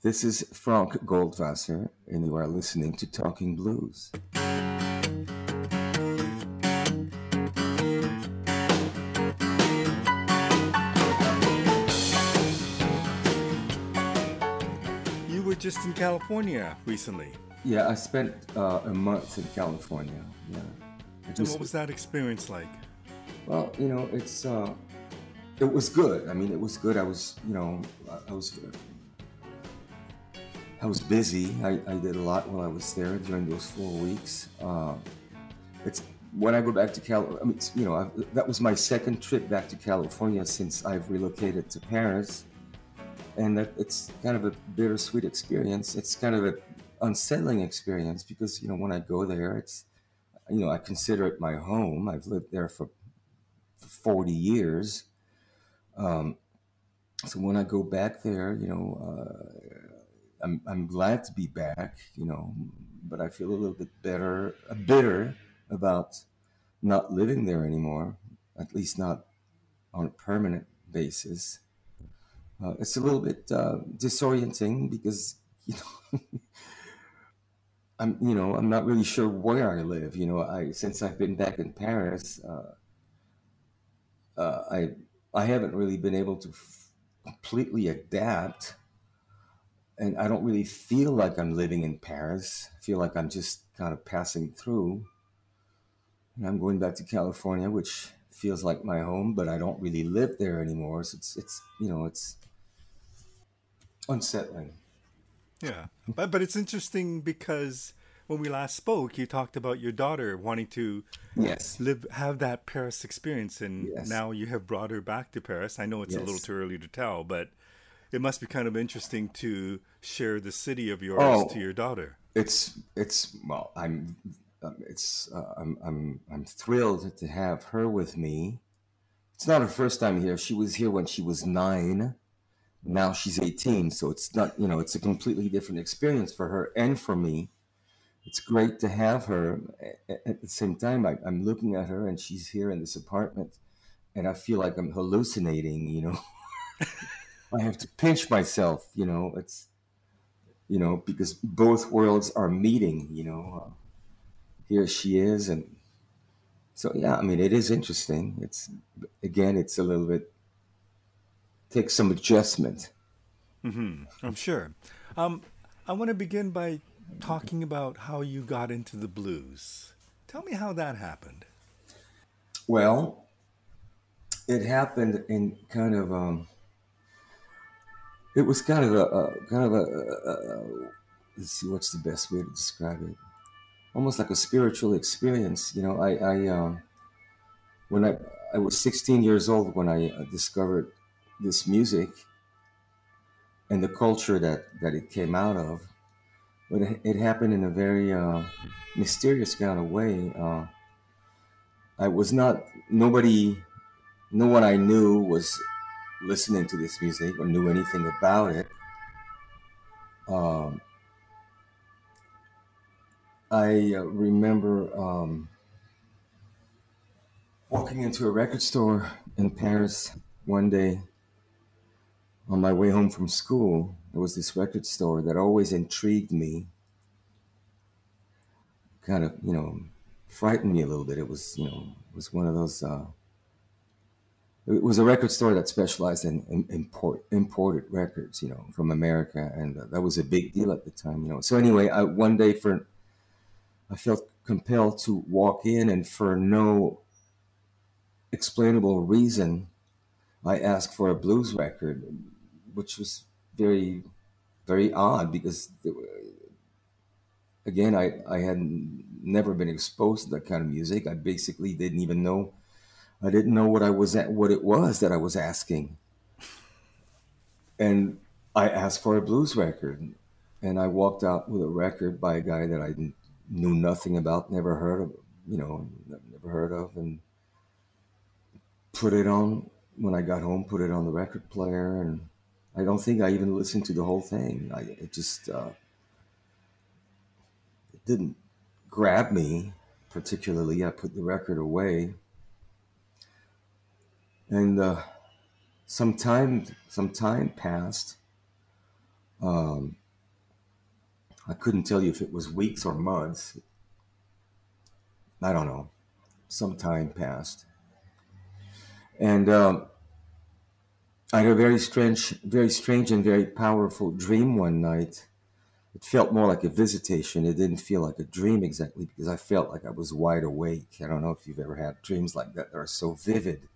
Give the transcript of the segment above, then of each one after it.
This is Frank Goldwasser, and you are listening to Talking Blues. You were just in California recently. Yeah, I spent uh, a month in California. Yeah. And what was that experience like? Well, you know, it's uh, it was good. I mean, it was good. I was, you know, I was I was busy. I, I did a lot while I was there during those four weeks. Uh, it's when I go back to Cal. I mean, you know, I, that was my second trip back to California since I've relocated to Paris, and that, it's kind of a bittersweet experience. It's kind of an unsettling experience because you know when I go there, it's you know I consider it my home. I've lived there for 40 years. Um, so when I go back there, you know, uh, I'm, I'm glad to be back, you know, but I feel a little bit better, uh, bitter about not living there anymore, at least not on a permanent basis. Uh, it's a little bit uh, disorienting because, you know, I'm, you know, I'm not really sure where I live. You know, I since I've been back in Paris, uh, uh, I I haven't really been able to f- completely adapt, and I don't really feel like I'm living in Paris. I feel like I'm just kind of passing through. And I'm going back to California, which feels like my home, but I don't really live there anymore. So it's it's you know it's unsettling. Yeah, but but it's interesting because when we last spoke, you talked about your daughter wanting to Yes. live have that Paris experience, and Yes. now you have brought her back to Paris. I know it's a little too early to tell, but it must be kind of interesting to share the city of yours Oh. to your daughter. it's it's well i'm um, it's uh, I'm, I'm i'm thrilled to have her with me. It's not her first time here. She was here when she was nine. Now she's 18 so it's not you know it's a completely different experience for her and for me. It's great to have her. At the same time I, i'm looking at her and she's here in this apartment and i feel like i'm hallucinating you know i have to pinch myself you know it's you know, because both worlds are meeting, you know. Uh, here she is, and so yeah, I mean, it is interesting. It's again, it's a little bit takes some adjustment. I'm sure. Um, I want to begin by talking about how you got into the blues. Tell me how that happened. Well, it happened in kind of um, it was kind of a, a kind of a, a, a let's see what's the best way to describe it? Almost like a spiritual experience you know i i um when i i was 16 years old when i uh, discovered this music and the culture that that it came out of but it, it happened in a very uh, mysterious kind of way uh, i was not nobody no one i knew was listening to this music or knew anything about it. Um, I uh, remember um, walking into a record store in Paris one day on my way home from school. There was this record store that always intrigued me, kind of, you know, frightened me a little bit. It was, you know, it was one of those. Uh, it was a record store that specialized in, in import imported records, you know, from America, and uh, that was a big deal at the time, you know. So anyway, I, one day for I felt compelled to walk in, and for no explainable reason, I asked for a blues record, which was very, very odd because, again, I I had never been exposed to that kind of music. I basically didn't even know I didn't know what I was at, what it was that I was asking. And I asked for a blues record, and I walked out with a record by a guy that I knew nothing about, never heard of, you know, never heard of, and put it on when I got home. Put it on the record player, and I don't think I even listened to the whole thing. I it just uh, it didn't grab me particularly. I put the record away and uh, some time some time passed Um, I couldn't tell you if it was weeks or months. I don't know. Some time passed. And um, I had a very strange, very strange and very powerful dream one night. It felt more like a visitation. It didn't feel like a dream exactly because I felt like I was wide awake. I don't know if you've ever had dreams like that that are so vivid.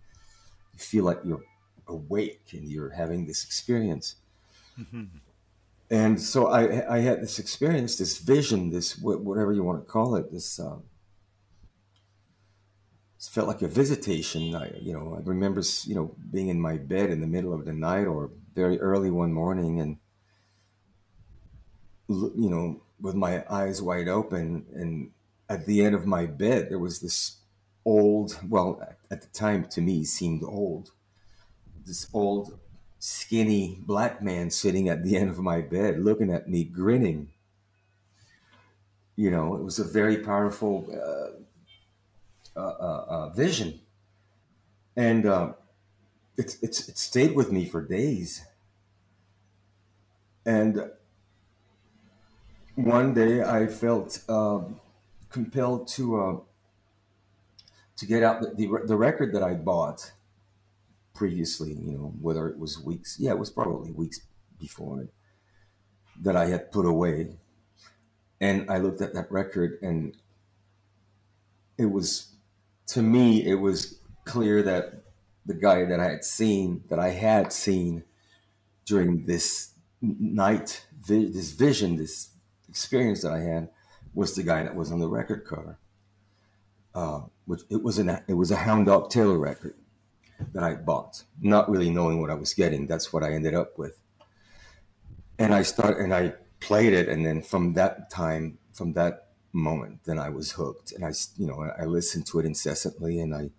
You feel like you're awake and you're having this experience. Mm-hmm and so I, I had this experience, this vision, this whatever you want to call it, this um, it felt like a visitation. I, you know, I remember, you know, being in my bed in the middle of the night or very early one morning, and you know, with my eyes wide open, and at the end of my bed there was this old, well, at the time to me seemed old, this old skinny black man sitting at the end of my bed looking at me grinning. You know it was a very powerful uh, uh, uh, uh vision. And uh, it's, it's it stayed with me for days. And one day i felt um, compelled to uh, to get out the, the, the record that i bought previously, you know, whether it was weeks, yeah, it was probably weeks before it, that I had put away. And I looked at that record and it was, to me, it was clear that the guy that I had seen, that I had seen during this night, this vision, this experience that I had, was the guy that was on the record cover. Uh, which it was an it was a Hound Dog Taylor record, that I bought, not really knowing what I was getting. That's what I ended up with. And I start and I played it, and then from that time, from that moment, then I was hooked. And I, you know, I listened to it incessantly, and I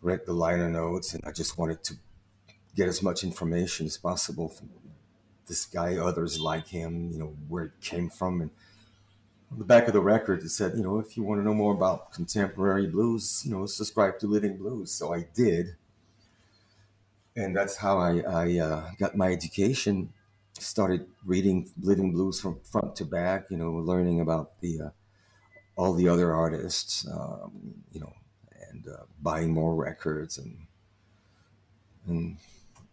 read the liner notes, and I just wanted to get as much information as possible from this guy, others like him, you know, where it came from, and on the back of the record it said, you know, if you want to know more about contemporary blues, you know, subscribe to Living Blues. So I did, and that's how I, I uh, got my education. Started reading Living Blues from front to back, you know, learning about the uh, all the other artists, um, you know, and uh, buying more records, and and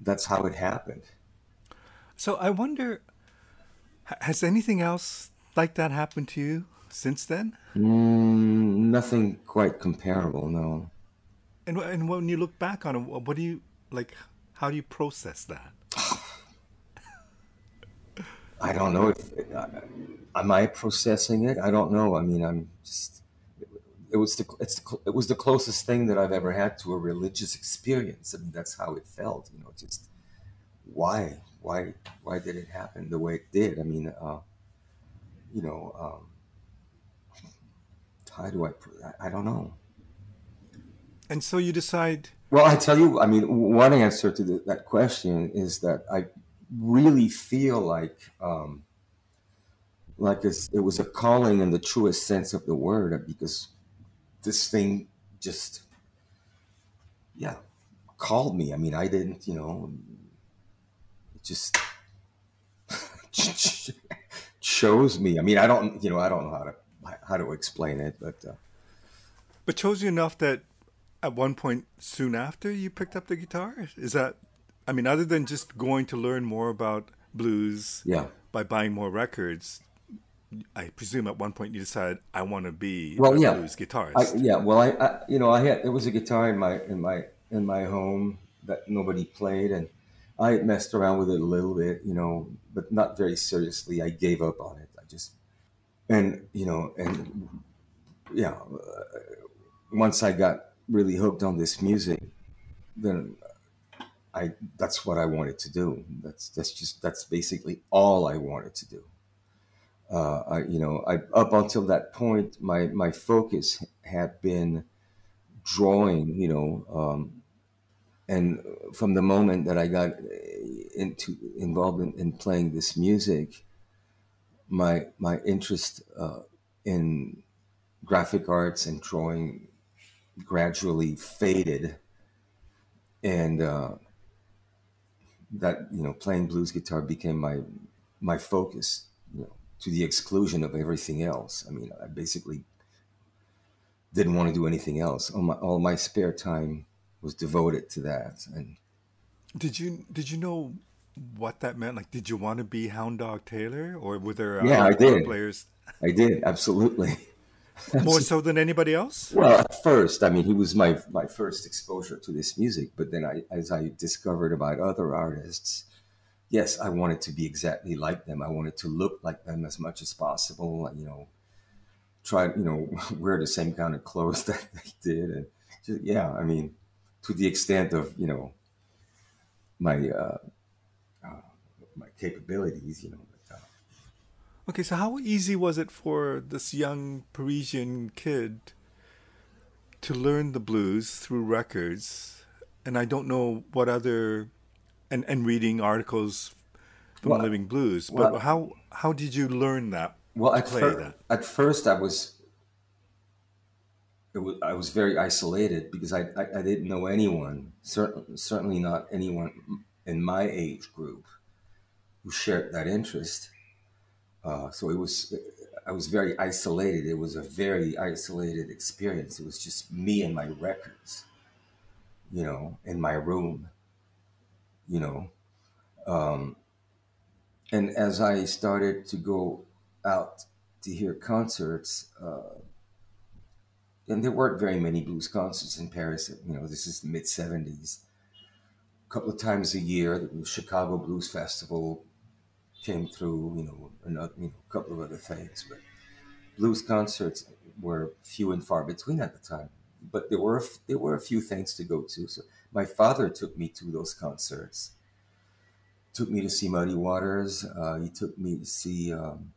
that's how it happened. So I wonder, has anything else like that happened to you since then? Mm, nothing quite comparable, no. And and when you look back on it, what do you like? How do you process that? I don't know if uh, am I processing it. I don't know. I mean, I'm just. It was the it's the, it was the closest thing that I've ever had to a religious experience, I mean, that's how it felt. You know, just why why why did it happen the way it did? I mean, uh, you know, um, how do I? I don't know. And so you decide. Well, I tell you, I mean, one answer to the, that question is that I really feel like, um, like it was a calling in the truest sense of the word, because this thing just, yeah, called me. I mean, I didn't, you know, just chose me. I mean, I don't, you know, I don't know how to how to explain it, but uh, but chose you enough that at one point soon after you picked up the guitar. Is that? I mean, other than just going to learn more about blues, yeah, by buying more records. I presume at one point you decided I want to be well, a yeah. blues guitarist. I, yeah, well, I, I, you know, I had there was a guitar in my in my in my home that nobody played, and I messed around with it a little bit, you know, but not very seriously. I gave up on it. I just, and, you know, and yeah, uh, once I got really hooked on this music, then I, that's what I wanted to do. That's, that's just, that's basically all I wanted to do. Uh, I, you know, I, up until that point, my, my focus had been drawing, you know, um, and from the moment that I got into involved in, in playing this music, my my interest uh, in graphic arts and drawing gradually faded, and uh, that you know playing blues guitar became my my focus, you know, to the exclusion of everything else. I mean, I basically didn't want to do anything else. All my all my spare time was devoted to that. And did you did you know what that meant? Like, did you want to be Hound Dog Taylor, or were there uh, yeah, I did. players? I did absolutely. More so than anybody else. Well, at first, I mean, he was my my first exposure to this music. But then, I as I discovered about other artists, yes, I wanted to be exactly like them. I wanted to look like them as much as possible. You know, try you know wear the same kind of clothes that they did, and just, yeah, I mean, to the extent of you know my uh, uh, my capabilities, you know. But, uh, okay, so how easy was it for this young Parisian kid to learn the blues through records? And I don't know what other and and reading articles from well, Living Blues, but well, how how did you learn that? Well, at, fir- at first I was was, I was very isolated because I, I, I, didn't know anyone, certainly, certainly not anyone in my age group who shared that interest. Uh, so it was, I was very isolated. It was a very isolated experience. It was just me and my records, you know, in my room, you know. Um, and as I started to go out to hear concerts, uh, and there weren't very many blues concerts in Paris. You know, this is the mid '70s. A couple of times a year, the Chicago Blues Festival came through. You know, another, you know, a couple of other things, but blues concerts were few and far between at the time. But there were there were a few things to go to. So my father took me to those concerts. Took me to see Muddy Waters. Uh, he took me to see. Um,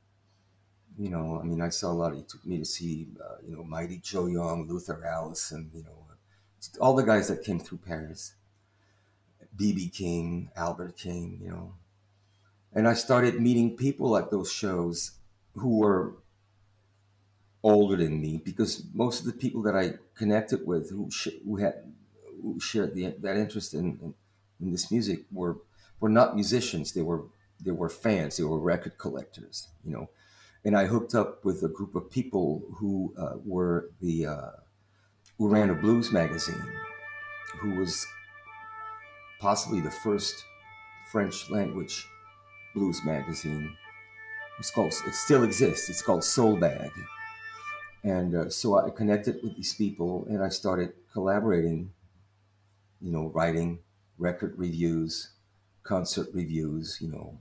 you know, I mean, I saw a lot. Of, He took me to see, uh, you know, Mighty Joe Young, Luther Allison, you know, all the guys that came through Paris. BB King, Albert King, you know. And I started meeting people at those shows who were older than me because most of the people that I connected with who, sh- who had who shared the, that interest in, in, in this music were were not musicians. They were they were fans. They were record collectors. You know, and I hooked up with a group of people who uh, were the uh, who ran a blues magazine, who was possibly the first French language blues magazine. It's called. It still exists. It's called Soul Bag, and uh, so I connected with these people, and I started collaborating. You know, writing record reviews, concert reviews. You know,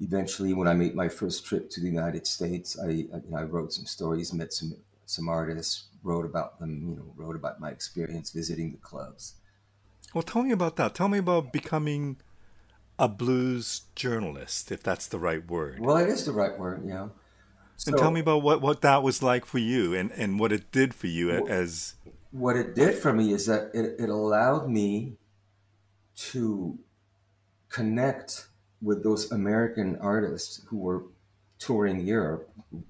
eventually, when I made my first trip to the United States, I, you know, I wrote some stories, met some some artists, wrote about them, you know, wrote about my experience visiting the clubs. Well, tell me about that. Tell me about becoming a blues journalist, if that's the right word. Well, it is the right word, yeah. So, and tell me about what, what that was like for you and, and what it did for you as. What it did for me is that it, it allowed me to connect with those American artists who were touring Europe, who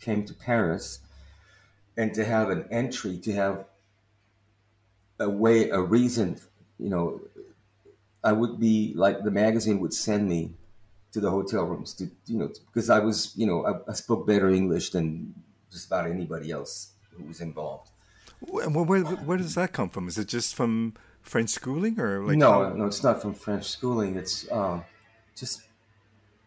came to Paris, and to have an entry, to have a way, a reason, you know, I would be like the magazine would send me to the hotel rooms to, you know, because I was, you know, I, I, spoke better English than just about anybody else who was involved. Where, where, where does that come from? Is it just from French schooling or like? No, how? no, it's not from French schooling. It's, uh, just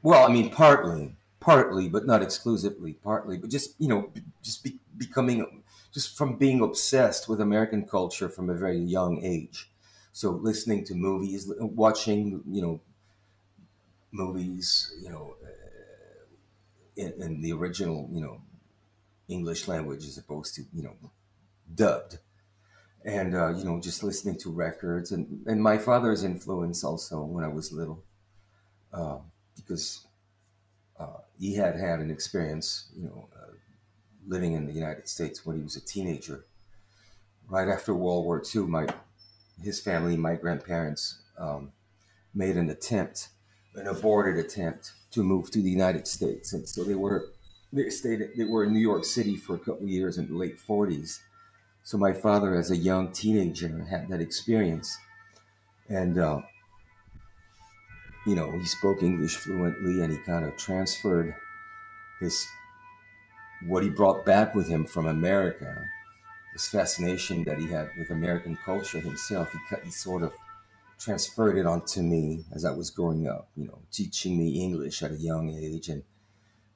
well, I mean, partly, partly, but not exclusively, partly, but just you know, just be, becoming just from being obsessed with American culture from a very young age. So listening to movies, watching, you know, movies, you know, uh, in, in the original, you know, English language as opposed to, you know, dubbed. And uh, you know just listening to records. And and my father's influence also when I was little uh, because uh, he had had an experience, you know, uh, living in the United States when he was a teenager. Right after World War II, my his family, my grandparents, um, made an attempt, an aborted attempt to move to the United States, and so they were they stayed they were in New York City for a couple years in the late 40s. So my father, as a young teenager, had that experience, and uh, you know, he spoke English fluently and he kind of transferred his what he brought back with him from America, this fascination that he had with American culture himself. He, he sort of transferred it onto me as I was growing up, you know, teaching me English at a young age and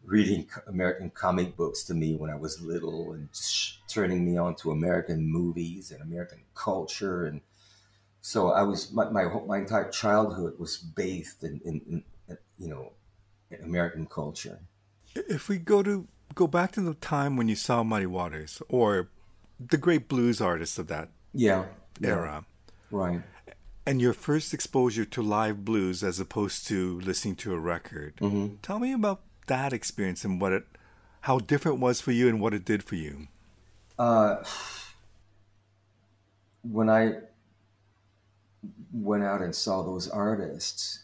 reading American comic books to me when I was little and turning me on to American movies and American culture. And so I was, my, my, my entire childhood was bathed in, in, in, you know, American culture. If we go to, go back to the time when you saw Muddy Waters or the great blues artists of that yeah, era. Yeah. Right. And your first exposure to live blues as opposed to listening to a record. Mm-hmm. Tell me about that experience and what it, how different it was for you and what it did for you? Uh, when I went out and saw those artists,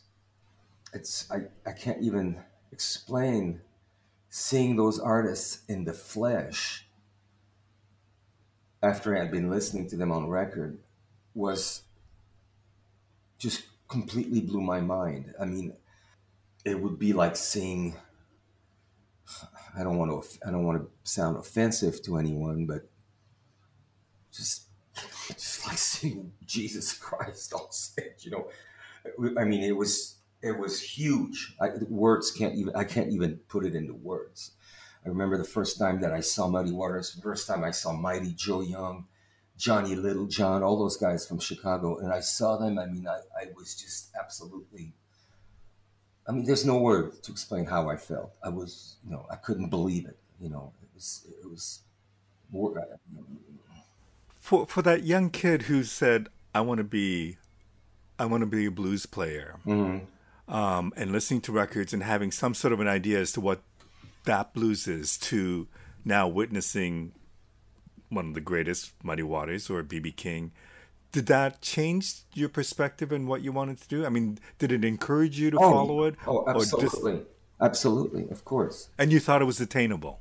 it's I, I can't even explain seeing those artists in the flesh after I had been listening to them on record was just completely blew my mind. I mean, it would be like seeing I don't want to I don't want to sound offensive to anyone, but just just like seeing Jesus Christ on stage, you know. I mean, it was it was huge. I, words can't even I can't even put it into words. I remember the first time that I saw Muddy Waters, the first time I saw Mighty Joe Young, Johnny Littlejohn, all those guys from Chicago, and I saw them. I mean, I, I was just absolutely I mean, there's no word to explain how I felt. I was, you know, I couldn't believe it. You know, it was, it was. For for that young kid who said, "I want to be, I want to be a blues player," mm-hmm. um, and listening to records and having some sort of an idea as to what that blues is, to now witnessing one of the greatest Muddy Waters or BB King did that change your perspective and what you wanted to do? I mean, did it encourage you to oh, follow it? Oh, absolutely. Just... Absolutely, of course. And you thought it was attainable?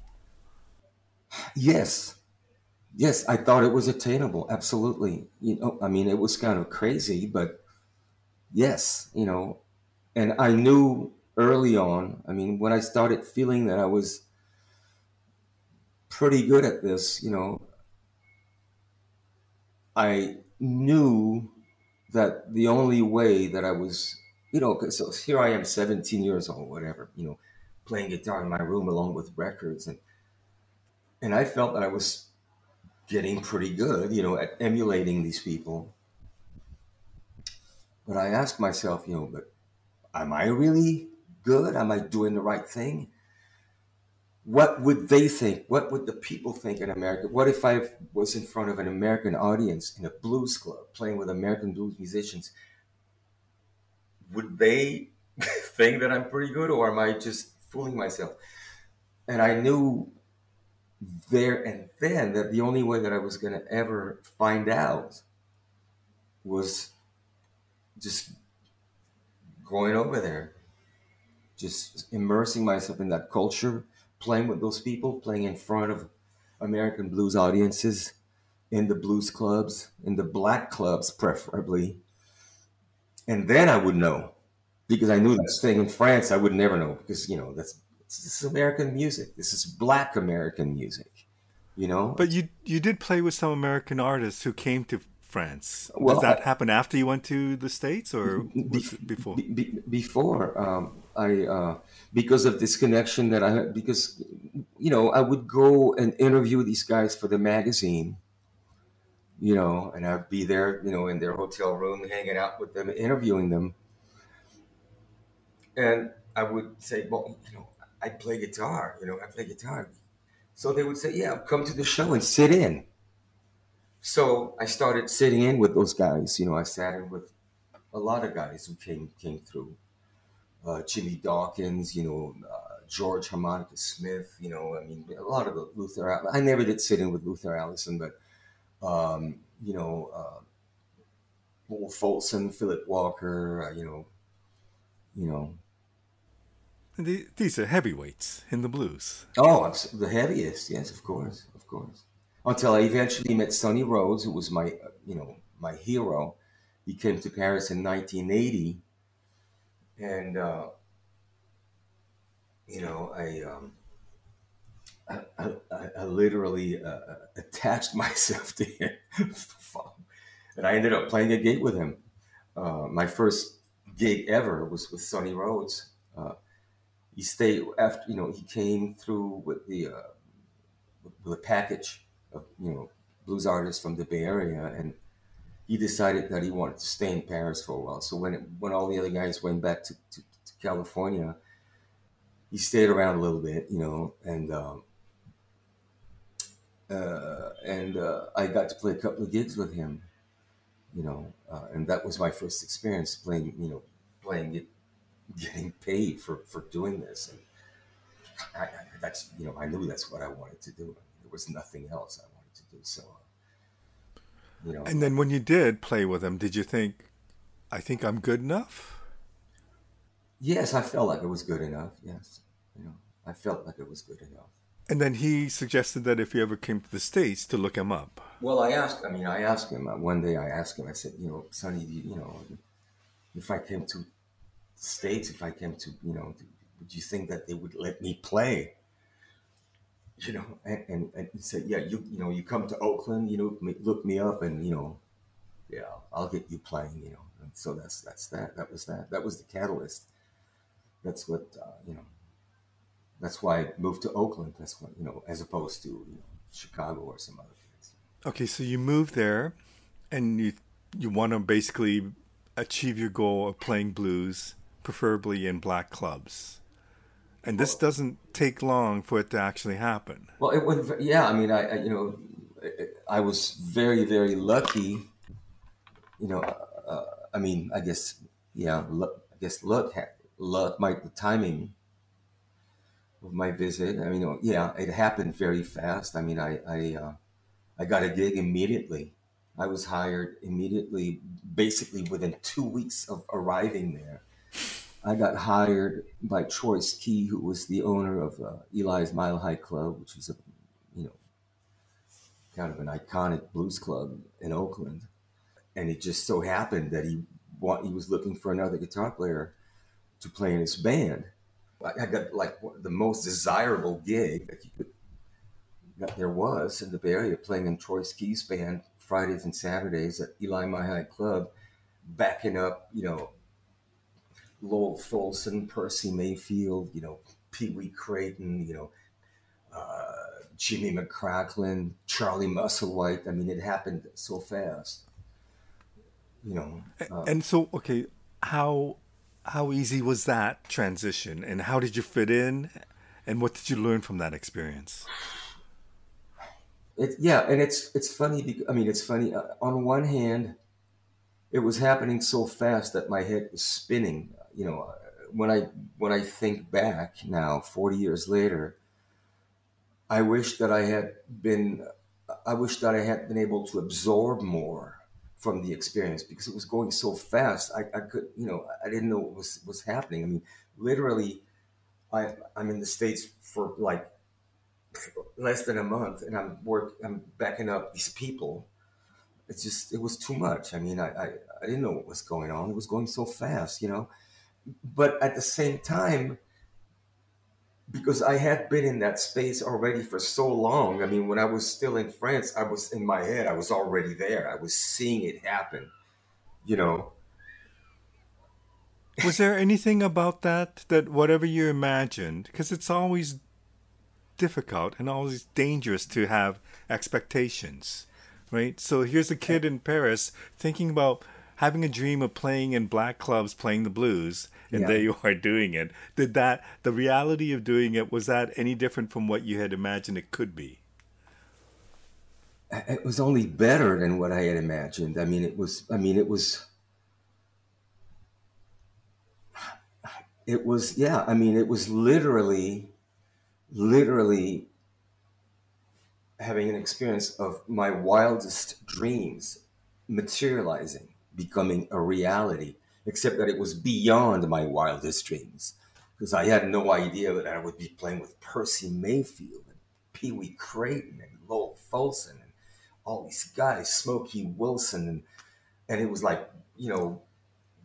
Yes. Yes, I thought it was attainable. Absolutely. You know, I mean, it was kind of crazy, but yes, you know, and I knew early on, I mean, when I started feeling that I was pretty good at this, you know, I knew that the only way that I was, you know, so here I am, 17 years old, whatever, you know, playing guitar in my room along with records, and and I felt that I was getting pretty good, you know, at emulating these people. But I asked myself, you know, but am I really good? Am I doing the right thing? what would they think? What would the people think in America? What if I was in front of an American audience in a blues club playing with American blues musicians? Would they think that I'm pretty good or am I just fooling myself? And I knew there and then that the only way that I was going to ever find out was just going over there, just immersing myself in that culture playing with those people, playing in front of American blues audiences, in the blues clubs, in the black clubs, preferably. And then I would know because I knew that staying in France, I would never know because, you know, that's this is American music. This is black American music, you know? But you you did play with some American artists who came to France. Well, Does that I, happen after you went to the States or be, before? Be, before. Um, I uh, because of this connection that I had because you know I would go and interview these guys for the magazine, you know, and I'd be there, you know, in their hotel room, hanging out with them, interviewing them, and I would say, well, you know, I play guitar, you know, I play guitar, so they would say, yeah, come to the show and sit in. So I started sitting in with those guys, you know, I sat in with a lot of guys who came came through uh, Jimmy Dawkins, you know, uh, George Harmonica Smith, you know, I mean, a lot of the Luther. I never did sit in with Luther Allison, but um, you know, uh, Wolf Fulson, Phillip Walker, uh, you know, you know. These are heavyweights in the blues. Oh, the heaviest, yes, of course, of course. Until I eventually met Sonny Rhodes, who was my, uh, you know, my hero. He came to Paris in 1980 and uh, you know, I, um, I, I, I, literally uh, uh attached myself to him, and I ended up playing a gig with him. Uh, my first gig ever was with Sonny Rhodes. Uh, he stayed after, you know, he came through with the uh, with a package of you know blues artists from the Bay Area, and he decided that he wanted to stay in Paris for a while. So when it, when all the other guys went back to, to, to California, he stayed around a little bit, you know, and um, uh, and uh, I got to play a couple of gigs with him, you know, uh, and that was my first experience playing, you know, playing it, getting paid for for doing this, and I, I, that's you know I knew that's what I wanted to do. There was nothing else I wanted to do, so you know. And then when you did play with him, did you think, I think I'm good enough? Yes, I felt like it was good enough. Yes, you know, I felt like it was good enough. And then he suggested that if you ever came to the states, to look him up. Well, I asked. I mean, I asked him uh, one day. I asked him. I said, you know, Sonny, you, you know, if I came to states, if I came to, you know, would you think that they would let me play? you know, and, and, and said, yeah, you, you know, you come to Oakland, you know, look me up and, you know, yeah, I'll get you playing, you know. And so that's, that's that, that was that, that was the catalyst. That's what, uh, you know, that's why I moved to Oakland. That's what, you know, as opposed to, you know, Chicago or some other place. Okay. So you move there and you, you want to basically achieve your goal of playing blues, preferably in black clubs and this doesn't take long for it to actually happen. Well, it was yeah. I mean, I, I you know, I was very very lucky. You know, uh, I mean, I guess yeah. Luck, I guess luck luck my the timing of my visit. I mean, yeah, it happened very fast. I mean, I I uh, I got a gig immediately. I was hired immediately, basically within two weeks of arriving there. I got hired by Troyce Key, who was the owner of uh, Eli's Mile High Club, which was a, you know, kind of an iconic blues club in Oakland. And it just so happened that he want, he was looking for another guitar player to play in his band. I got like the most desirable gig that, could, that there was in the Bay Area, playing in Troyce Key's band Fridays and Saturdays at Eli Mile High Club, backing up, you know, Lowell Fulson, Percy Mayfield, you know, Pee Wee Crayton, you know, uh, Jimmy McCracklin, Charlie Musselwhite. I mean, it happened so fast, you know. Uh, and so, okay, how how easy was that transition, and how did you fit in, and what did you learn from that experience? It, yeah, and it's it's funny. Because, I mean, it's funny. Uh, on one hand, it was happening so fast that my head was spinning you know, when I when I think back now, forty years later, I wish that I had been. I wish that I had been able to absorb more from the experience because it was going so fast. I, I could, you know, I didn't know what was was happening. I mean, literally, I I'm in the states for like less than a month, and I'm work. I'm backing up these people. It's just it was too much. I mean, I, I I didn't know what was going on. It was going so fast, you know but at the same time, because I had been in that space already for so long. I mean, when I was still in France, I was in my head, I was already there. I was seeing it happen, you know. Was there anything about that that whatever you imagined, because it's always difficult and always dangerous to have expectations, right? So here's a kid in Paris thinking about having a dream of playing in black clubs playing the blues and yeah. there you are doing it. Did that the reality of doing it was that any different from what you had imagined it could be? It was only better than what i had imagined. I mean it was i mean it was it was yeah i mean it was literally literally having an experience of my wildest dreams materializing becoming a reality, except that it was beyond my wildest dreams. Because I had no idea that I would be playing with Percy Mayfield and Pee Wee Crayton and Lowell Fulson and all these guys, Smokey Wilson, and and it was like, you know,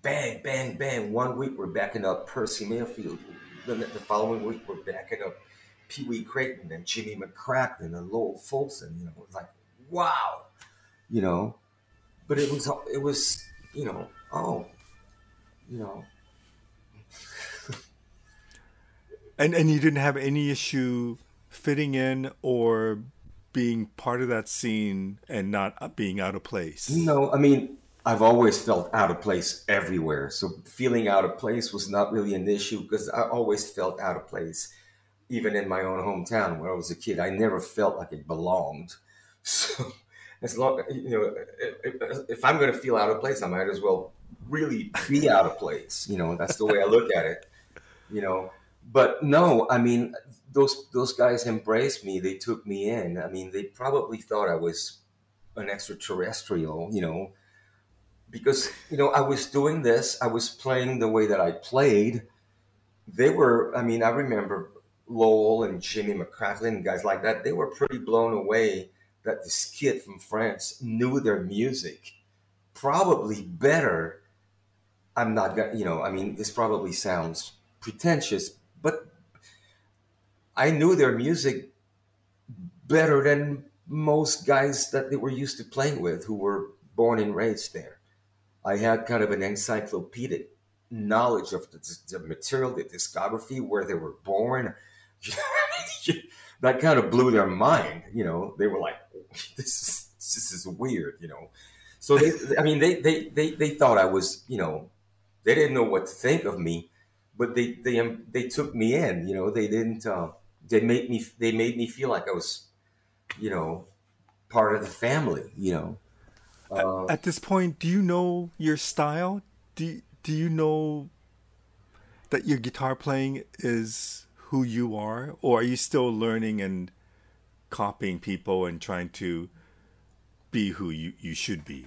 bang, bang, bang. One week we're backing up Percy Mayfield. Then the following week we're backing up Pee Wee Crayton and Jimmy McCracklin and Lowell Fulson. You know, it was like wow, you know. But it was it was you know oh, you know. and and you didn't have any issue fitting in or being part of that scene and not being out of place. No, I mean I've always felt out of place everywhere. So feeling out of place was not really an issue because I always felt out of place, even in my own hometown when I was a kid. I never felt like it belonged. So as long you know, if, if I'm going to feel out of place, I might as well really be out of place. You know, that's the way I look at it. You know, but no, I mean those those guys embraced me. They took me in. I mean, they probably thought I was an extraterrestrial. You know because you know I was doing this, I was playing the way that I played. They were, I mean, I remember Lowell and Jimmy McCracklin and guys like that. They were pretty blown away that this kid from France knew their music, probably better. I'm not gonna, you know, I mean, this probably sounds pretentious, but I knew their music better than most guys that they were used to playing with who were born and raised there. I had kind of an encyclopedic knowledge of the, the material, the discography, where they were born. that kind of blew their mind. You know, they were like, "This is this is weird," you know. So they, I mean, they, they they they thought I was, you know, they didn't know what to think of me, but they they um, they took me in. You know, they didn't. Uh, they made me they made me feel like I was, you know, part of the family. You know. Uh, At this point, do you know your style? Do do you know that your guitar playing is who you are, or are you still learning and copying people and trying to be who you, you should be?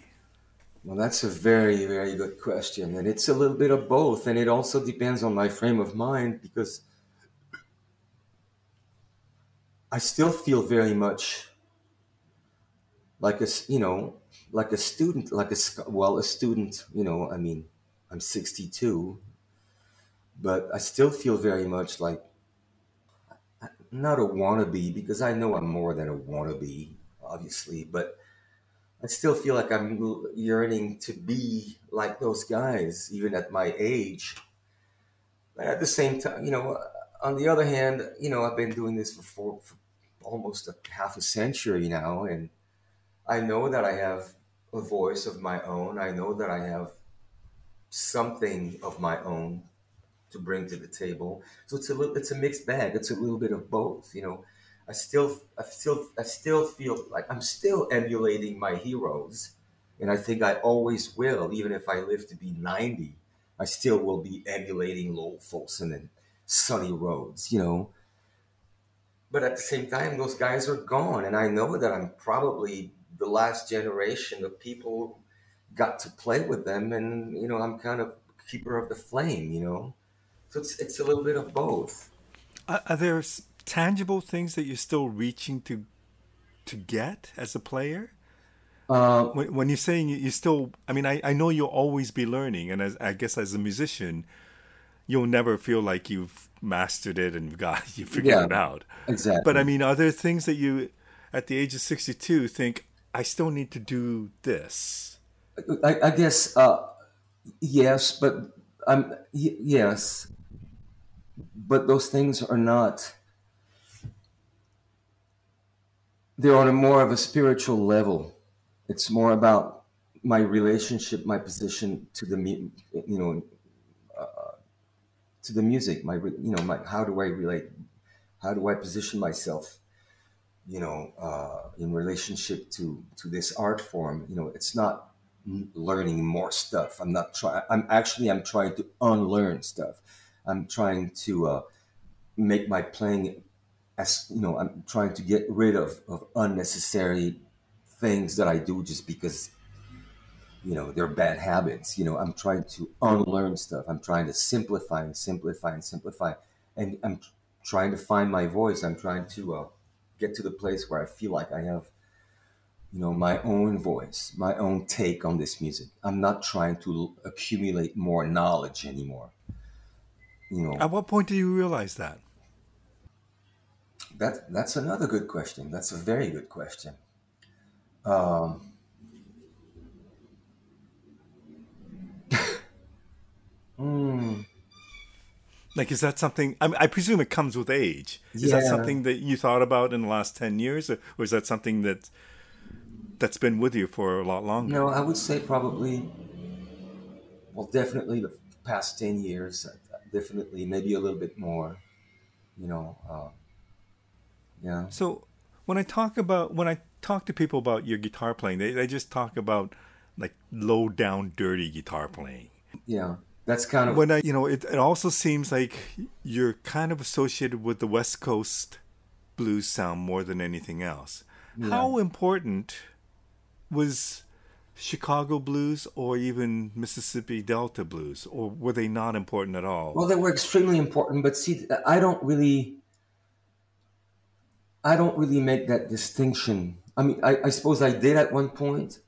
Well, that's a very, very good question. And it's a little bit of both. And it also depends on my frame of mind because I still feel very much like a, you know, like a student, like a well, a student. You know, I mean, I'm 62, but I still feel very much like not a wannabe because I know I'm more than a wannabe, obviously, but I still feel like I'm yearning to be like those guys, even at my age. But at the same time, you know, on the other hand, you know, I've been doing this for, four, for almost a half a century now, and I know that I have a voice of my own. I know that I have something of my own to bring to the table. So it's a little, it's a mixed bag. It's a little bit of both. You know, I still, I still, I still feel like I'm still emulating my heroes, and I think I always will, even if I live to be ninety. I still will be emulating Lowell Fulson and Sonny Rhodes. You know. But at the same time, those guys are gone, and I know that I'm probably the last generation of people got to play with them, and you know, I'm kind of keeper of the flame, you know. So it's it's a little bit of both. Are, are there tangible things that you're still reaching to to get as a player? Uh, when, when, you're saying you still, I mean, I, I know you'll always be learning, and as I guess as a musician, you'll never feel like you've mastered it and got you figured yeah, it out. Exactly. But I mean, are there things that you, at the age of sixty-two, think I still need to do this. I, I guess uh, yes, but um, y- yes, but those things are not. They're on a more of a spiritual level. It's more about my relationship, my position to the you know uh, to the music. My you know my how do I relate? How do I position myself? you know, uh, in relationship to to this art form, you know, it's not learning more stuff. I'm not trying. I'm actually I'm trying to unlearn stuff. I'm trying to uh, make my playing as you know. I'm trying to get rid of of unnecessary things that I do just because you know they're bad habits. You know, I'm trying to unlearn stuff. I'm trying to simplify and simplify and simplify, and I'm trying to find my voice. I'm trying to uh, get to the place where I feel like I have you know, my own voice, my own take on this music. I'm not trying to accumulate more knowledge anymore. You know, At what point do you realize that? That that's another good question. That's a very good question. Um, hmm, Like, is that something? I, mean, I presume it comes with age. Is that something that you thought about in the last ten years, or, or is that something that that's been with you for a lot longer? no, I would say probably, well, definitely the past ten years. uh, Definitely, maybe a little bit more. You know, uh, yeah. So when I talk about when I talk to people about your guitar playing, they they just talk about like low down, dirty guitar playing. Yeah, that's kind of When I, you know, it, it also seems like you're kind of associated with the West Coast blues sound more than anything else. How important was Chicago blues or even Mississippi Delta blues, or were they not important at all? well, they were extremely important. But see, I don't really, I don't really make that distinction. I mean, I, I suppose I did at one point,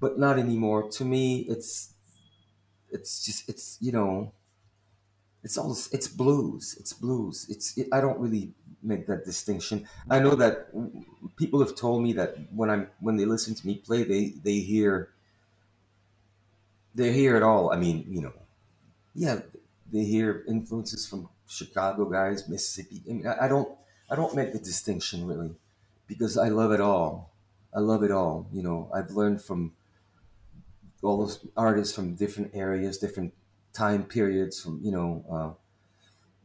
but not anymore. To me, it's, it's just, it's you know, it's all, it's blues. It's blues. It's, it, I don't really make that distinction. I know that people have told me that when I'm when they listen to me play, they they hear, they hear it all. I mean, you know, yeah, they hear influences from Chicago guys, Mississippi. I mean, I, I don't, I don't make the distinction really, because I love it all. I love it all. You know, I've learned from all those artists from different areas, different time periods. From you know, uh,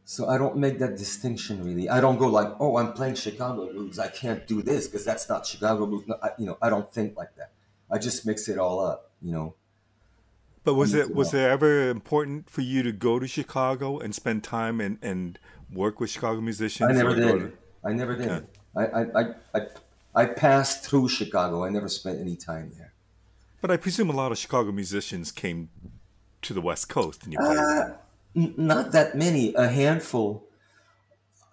so I don't make that distinction really. I don't go like, oh, I'm playing Chicago blues. I can't do this because that's not Chicago blues. No, I, you know, I don't think like that. I just mix it all up. You know. But was Yes, it was it ever important for you to go to Chicago and spend time and, and work with Chicago musicians? I never did. to- I never did. Okay. I, I, I, I, passed through Chicago. I never spent any time there. But I presume a lot of Chicago musicians came to the West Coast and you played. Uh, not that many. A handful.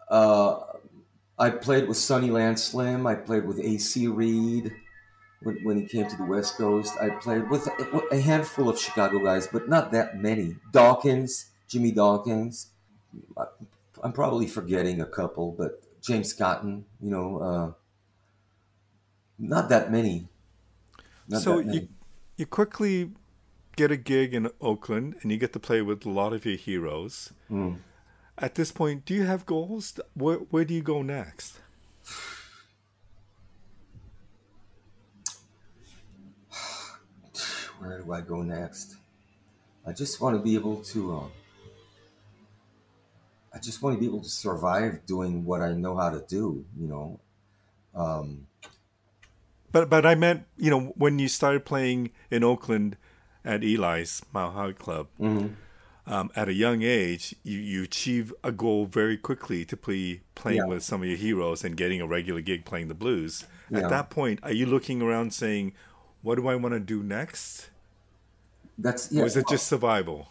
Uh, I played with Sunnyland Slim. I played with AC Reed when, when he came to the West Coast. I played with a, a handful of Chicago guys, but not that many. Dawkins, Jimmy Dawkins. I'm probably forgetting a couple, but James Cotton, you know, uh, not that many. Not so that many. you you quickly get a gig in Oakland and you get to play with a lot of your heroes. Mm. At this point, do you have goals? Where where do you go next? where do I go next? I just want to be able to. Um, I just want to be able to survive doing what I know how to do. You know, um, But but I meant you know when you started playing in Oakland at Eli's Mile High Club. mhm. Um, at a young age, you, you achieve a goal very quickly to play playing Yeah. with some of your heroes and getting a regular gig playing the blues. Yeah. At that point, are you looking around saying, "What do I want to do next?" that's yeah. or is it just survival?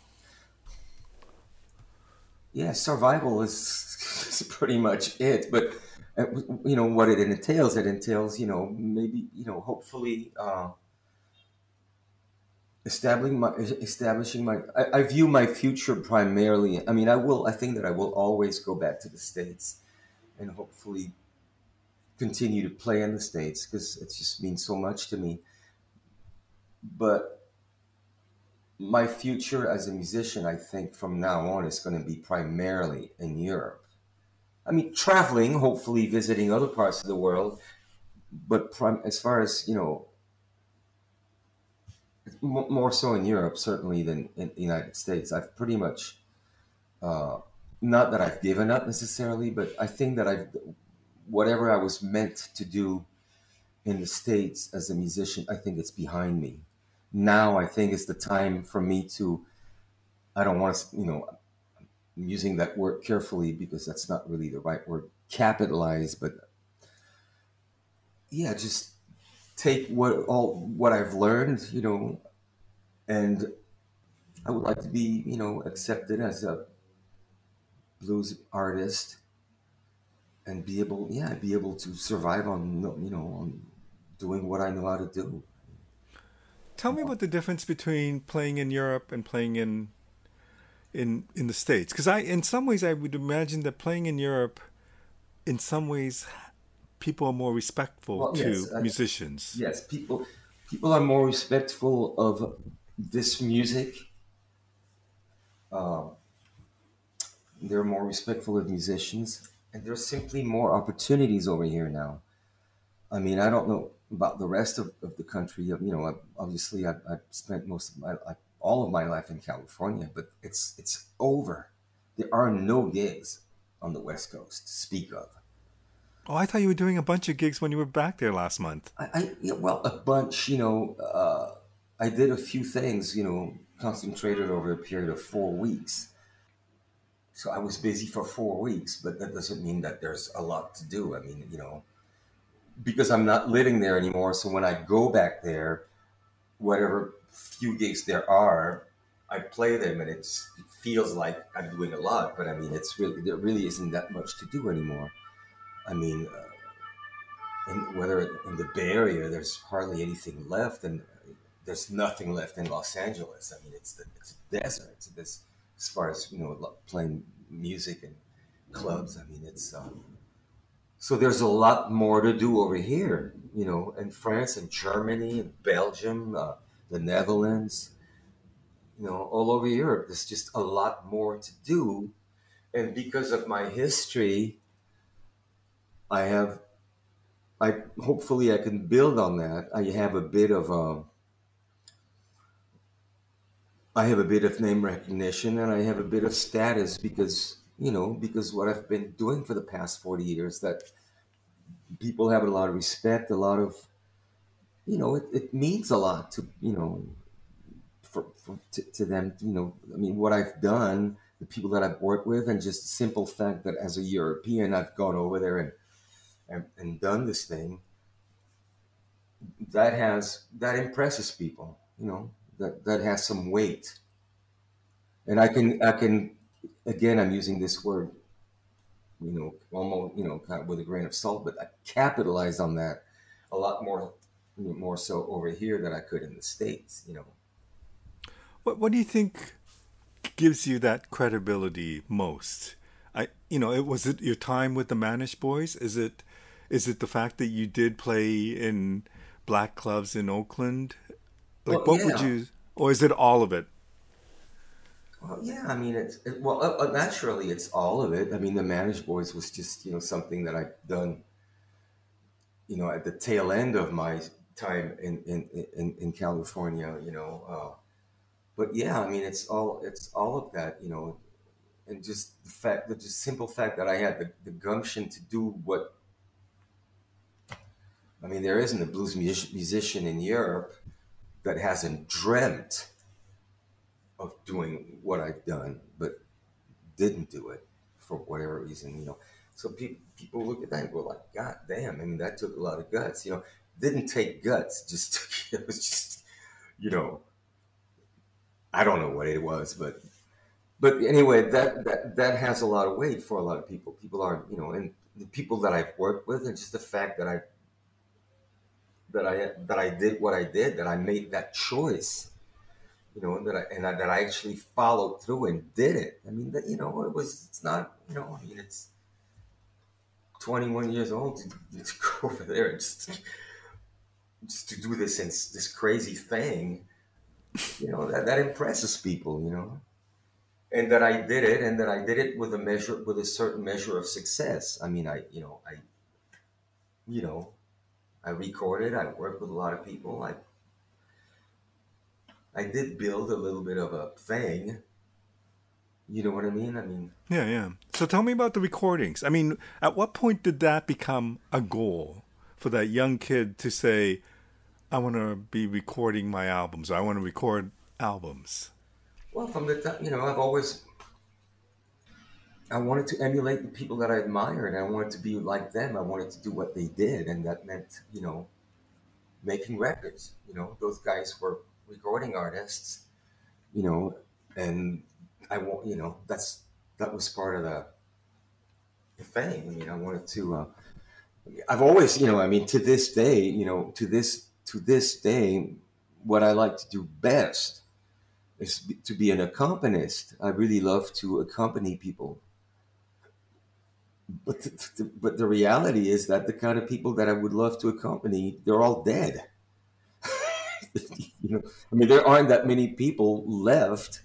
Yeah, survival is, is pretty much it. But uh, you know what it entails. It entails, you know, maybe you know, hopefully. Uh, establishing my establishing my I, I view my future primarily i mean i will i think that i will always go back to the states and hopefully continue to play in the states because it just means so much to me but my future as a musician i think from now on is going to be primarily in europe i mean traveling hopefully visiting other parts of the world but prim- as far as you know more so in Europe, certainly than in the United States. I've pretty much, uh, not that I've given up necessarily, but I think that I've, whatever I was meant to do in the States as a musician, I think it's behind me. Now I think it's the time for me to, I don't want to, you know, I'm using that word carefully because that's not really the right word, capitalize, but yeah, just take what all what I've learned, you know, and I would like to be, you know, accepted as a blues artist and be able, yeah, be able to survive on, you know, on doing what I know how to do. Tell me about the difference between playing in Europe and playing in in in the states because I in some ways I would imagine that playing in Europe in some ways people are more respectful well, to yes, musicians. Yes, people people are more respectful of this music. Uh, they're more respectful of musicians, and there's simply more opportunities over here now. I mean, I don't know about the rest of, of the country. You know, obviously, I've, I've spent most of my life, all of my life in California, but it's it's over. There are no gigs on the West Coast to speak of. Oh, I thought you were doing a bunch of gigs when you were back there last month. I, I yeah, well, a bunch. You know, uh, I did a few things. You know, concentrated over a period of four weeks. So I was busy for four weeks, but that doesn't mean that there's a lot to do. I mean, you know, because I'm not living there anymore. So when I go back there, whatever few gigs there are, I play them, and it's, it feels like I'm doing a lot. But I mean, it's really there really isn't that much to do anymore. I mean, uh, in, whether in the Bay Area, there's hardly anything left, and there's nothing left in Los Angeles. I mean, it's the it's a desert. It's this as far as you know, playing music and clubs. I mean, it's um, so there's a lot more to do over here. You know, in France and Germany and Belgium, uh, the Netherlands. You know, all over Europe, there's just a lot more to do, and because of my history I have, I hopefully I can build on that. I have a bit of a, um, I have a bit of name recognition and I have a bit of status because you know because what I've been doing for the past forty years that people have a lot of respect, a lot of you know it, it means a lot to you know for, for to, to them you know I mean what I've done the people that I've worked with and just simple fact that as a European I've gone over there and and, and done this thing, that has that impresses people. You know that that has some weight. And I can I can again I'm using this word, you know, almost you know kind of with a grain of salt, but I capitalized on that a lot more more so over here than I could in the states. You know. What What do you think gives you that credibility most? I you know it was it your time with the Mannish Boys? Is it is it the fact that you did play in black clubs in Oakland? Like, well, what yeah. would you, or is it all of it? Well, yeah, I mean, it's it, well, uh, uh, naturally, it's all of it. I mean, the Mannish Boys was just you know something that I've done, you know, at the tail end of my time in in in, in California, you know. Uh, but yeah, I mean, it's all it's all of that, you know, and just the fact, the just simple fact that I had the, the gumption to do what I mean, there isn't a blues musician in Europe that hasn't dreamt of doing what I've done, but didn't do it for whatever reason, you know. So people people look at that and go like, God damn! I mean, that took a lot of guts, you know. Didn't take guts, just took, it was just, you know, I don't know what it was, but but anyway, that that that has a lot of weight for a lot of people. People are, you know, and the people that I've worked with, and just the fact that I've that I that I did what I did, that I made that choice, you know, that I and I, that I actually followed through and did it. I mean, that you know, it was it's not you know, I mean, it's 21 years old to, to go over there and just just to do this and this crazy thing, you know, that that impresses people, you know. And that I did it, and that I did it with a measure, with a certain measure of success. I mean, I, you know, I, you know, I recorded. I worked with a lot of people. I I did build a little bit of a thing. You know what I mean? I mean, yeah, yeah. So tell me about the recordings. I mean, at what point did that become a goal for that young kid to say, "I want to be recording my albums. I want to record albums"? Well, from the time, you know, I've always I wanted to emulate the people that I admired. I wanted to be like them. I wanted to do what they did, and that meant, you know, making records. You know, those guys were recording artists. You know, and I want, you know, that's that was part of the, the thing. I mean, I wanted to. Uh, I've always, you know, I mean, to this day, you know, to this to this day, what I like to do best is to be an accompanist. I really love to accompany people. But the, but the reality is that the kind of people that I would love to accompany, they're all dead. you know, I mean, there aren't that many people left,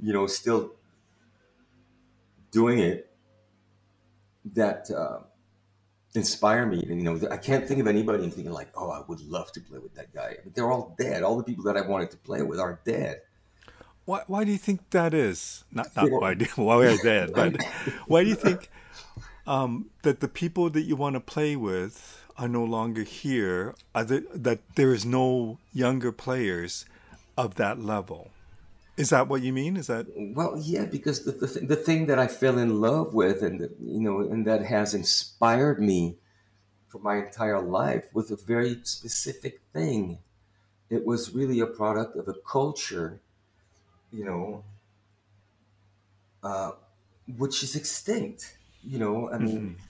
you know, still doing it that uh, inspire me. And, you know, I can't think of anybody and thinking like, oh, I would love to play with that guy. But they're all dead. All the people that I wanted to play with are dead. Why, why do you think that is? Not, not why, do, why are dead, but why do you think um, that the people that you want to play with are no longer here? That there is no younger players of that level? Is that what you mean? Is that well? Yeah, because the the, th- the thing that I fell in love with, and the, you know, and that has inspired me for my entire life, was a very specific thing. It was really a product of a culture, you know, uh, which is extinct. You know, I mean, mm-hmm.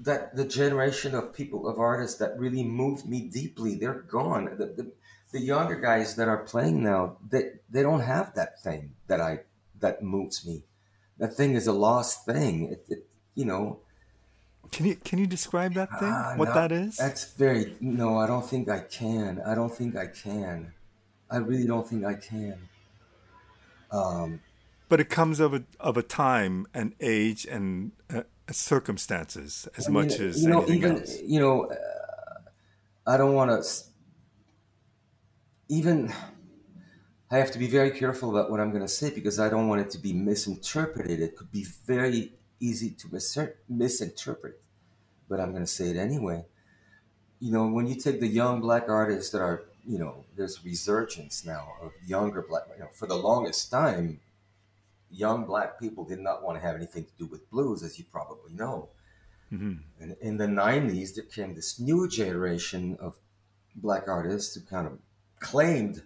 That the generation of people of artists that really moved me deeply, they're gone. The, the, the younger guys that are playing now, they they don't have that thing that I that moves me. That thing is a lost thing. It, it you know. Can you can you describe that thing? Uh, what no, that is? That's very no. I don't think I can. I don't think I can. I really don't think I can. Um, but it comes of a of a time and age and uh, circumstances as I mean, much as you know, anything even, else. You know, uh, I don't want to even I have to be very careful about what I'm going to say because I don't want it to be misinterpreted. It could be very easy to mis- misinterpret, but I'm going to say it anyway. You know, when you take the young black artists that are, you know, there's resurgence now of younger black, you know, for the longest time, young black people did not want to have anything to do with blues, as you probably know. Mm-hmm. And in the 90s, there came this new generation of black artists who kind of claimed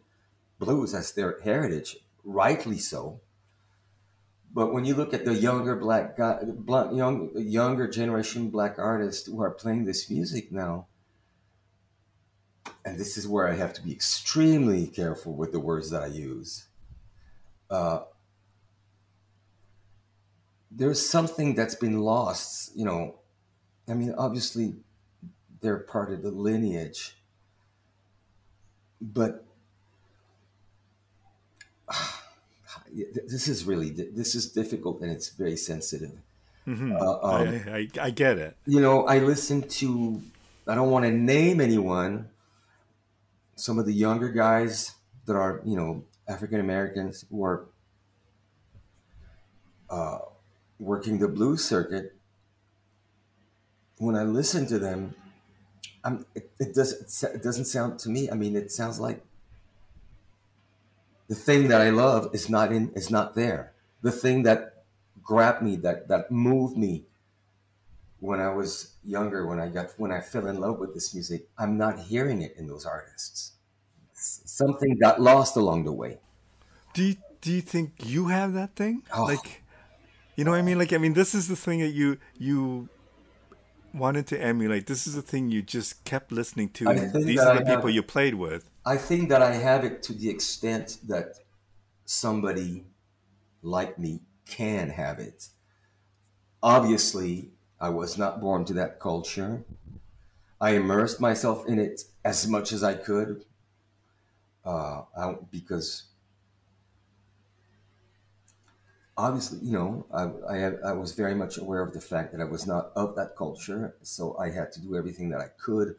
blues as their heritage, rightly so. But when you look at the younger black guy, black, young, younger generation black artists who are playing this music now, and this is where I have to be extremely careful with the words that I use. Uh, there's something that's been lost, you know. I mean, obviously, they're part of the lineage but this is really this is difficult and it's very sensitive. Mm-hmm. Uh, um, I, I, I, get it. You know, I listen to. I don't want to name anyone. Some of the younger guys that are, you know, African Americans who are uh, working the blues circuit. When I listen to them, I'm, it, it does it doesn't sound to me. I mean, it sounds like the thing that I love is not in is not there. The thing that grabbed me, that that moved me when I was younger, when I got when I fell in love with this music, I'm not hearing it in those artists. Something got lost along the way. Do you, do you think you have that thing? Oh. Like, you know what I mean? Like, I mean, this is the thing that you you wanted to emulate. This is the thing you just kept listening to. These are the people you played with. I think that I have it to the extent that somebody like me can have it. Obviously, I was not born to that culture. I immersed myself in it as much as I could uh, I, because obviously, you know, I, I, I, was very much aware of the fact that I was not of that culture. So I had to do everything that I could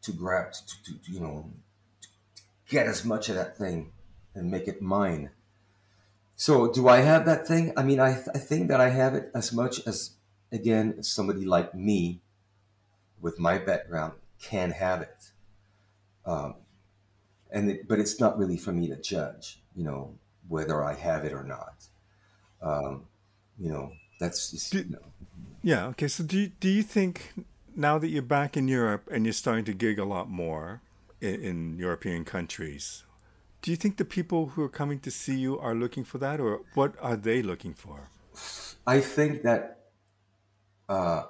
to grab, to, to, to you know, to get as much of that thing and make it mine. So do I have that thing? I mean, I, I think that I have it as much as, again, somebody like me with my background can have it. Um, and it, but it's not really for me to judge, you know, whether I have it or not. Um, you know, that's just, you know. Yeah. Okay. So do you, do you think now that you're back in Europe and you're starting to gig a lot more in, in European countries, do you think the people who are coming to see you are looking for that, or what are they looking for? I think that uh,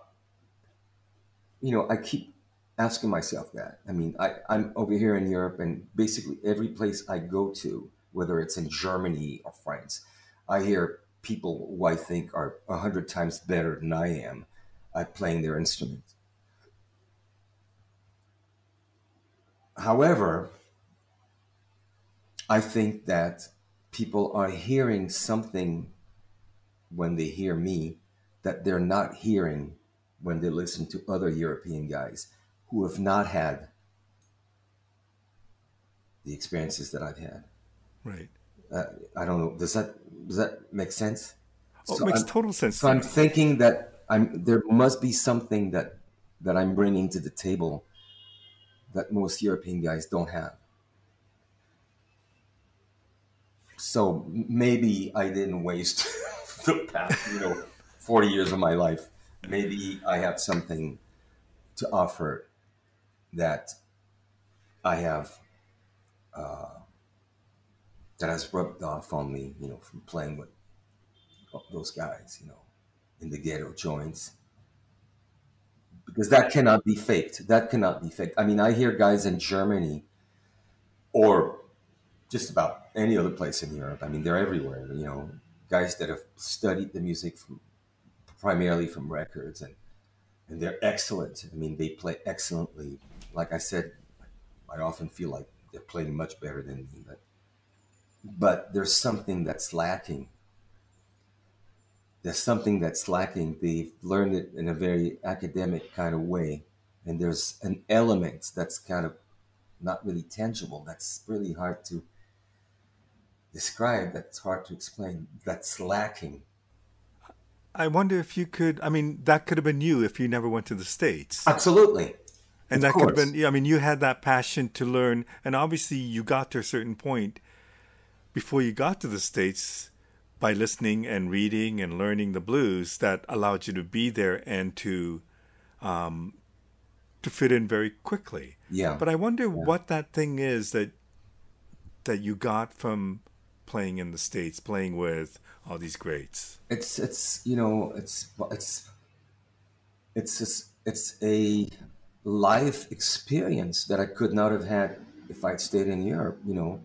you know, I keep asking myself that. I mean, I, I'm over here in Europe, and basically every place I go to, whether it's in Germany or France, I hear people who I think are a hundred times better than I am at playing their instruments. However, I think that people are hearing something when they hear me that they're not hearing when they listen to other European guys who have not had the experiences that I've had. Right. Uh, I don't know. Does that does that make sense? Oh, so it makes I'm, total sense. So I'm thinking that I'm there must be something that that I'm bringing to the table that most European guys don't have. So maybe I didn't waste the past, you know, 40 years of my life. Maybe I have something to offer that I have uh, that has rubbed off on me, you know, from playing with those guys, you know, in the ghetto joints. Because that cannot be faked. That cannot be faked. I mean, I hear guys in Germany or just about any other place in Europe. I mean, they're everywhere, you know, guys that have studied the music from primarily from records and and they're excellent. I mean, they play excellently. Like I said, I often feel like they're playing much better than me, but but there's something that's lacking. There's something that's lacking. They've learned it in a very academic kind of way, and there's an element that's kind of not really tangible. That's really hard to describe. That's hard to explain. That's lacking I wonder if you could. I mean, that could have been you if you never went to the states. Absolutely. And of that course. could have been. I mean, you had that passion to learn, and obviously, you got to a certain point before you got to the states by listening and reading and learning the blues that allowed you to be there and to um, to fit in very quickly. Yeah. But I wonder yeah. what that thing is that that you got from playing in the states, playing with all these greats? It's it's you know it's it's it's just, it's a life experience that I could not have had if I'd stayed in Europe. You know,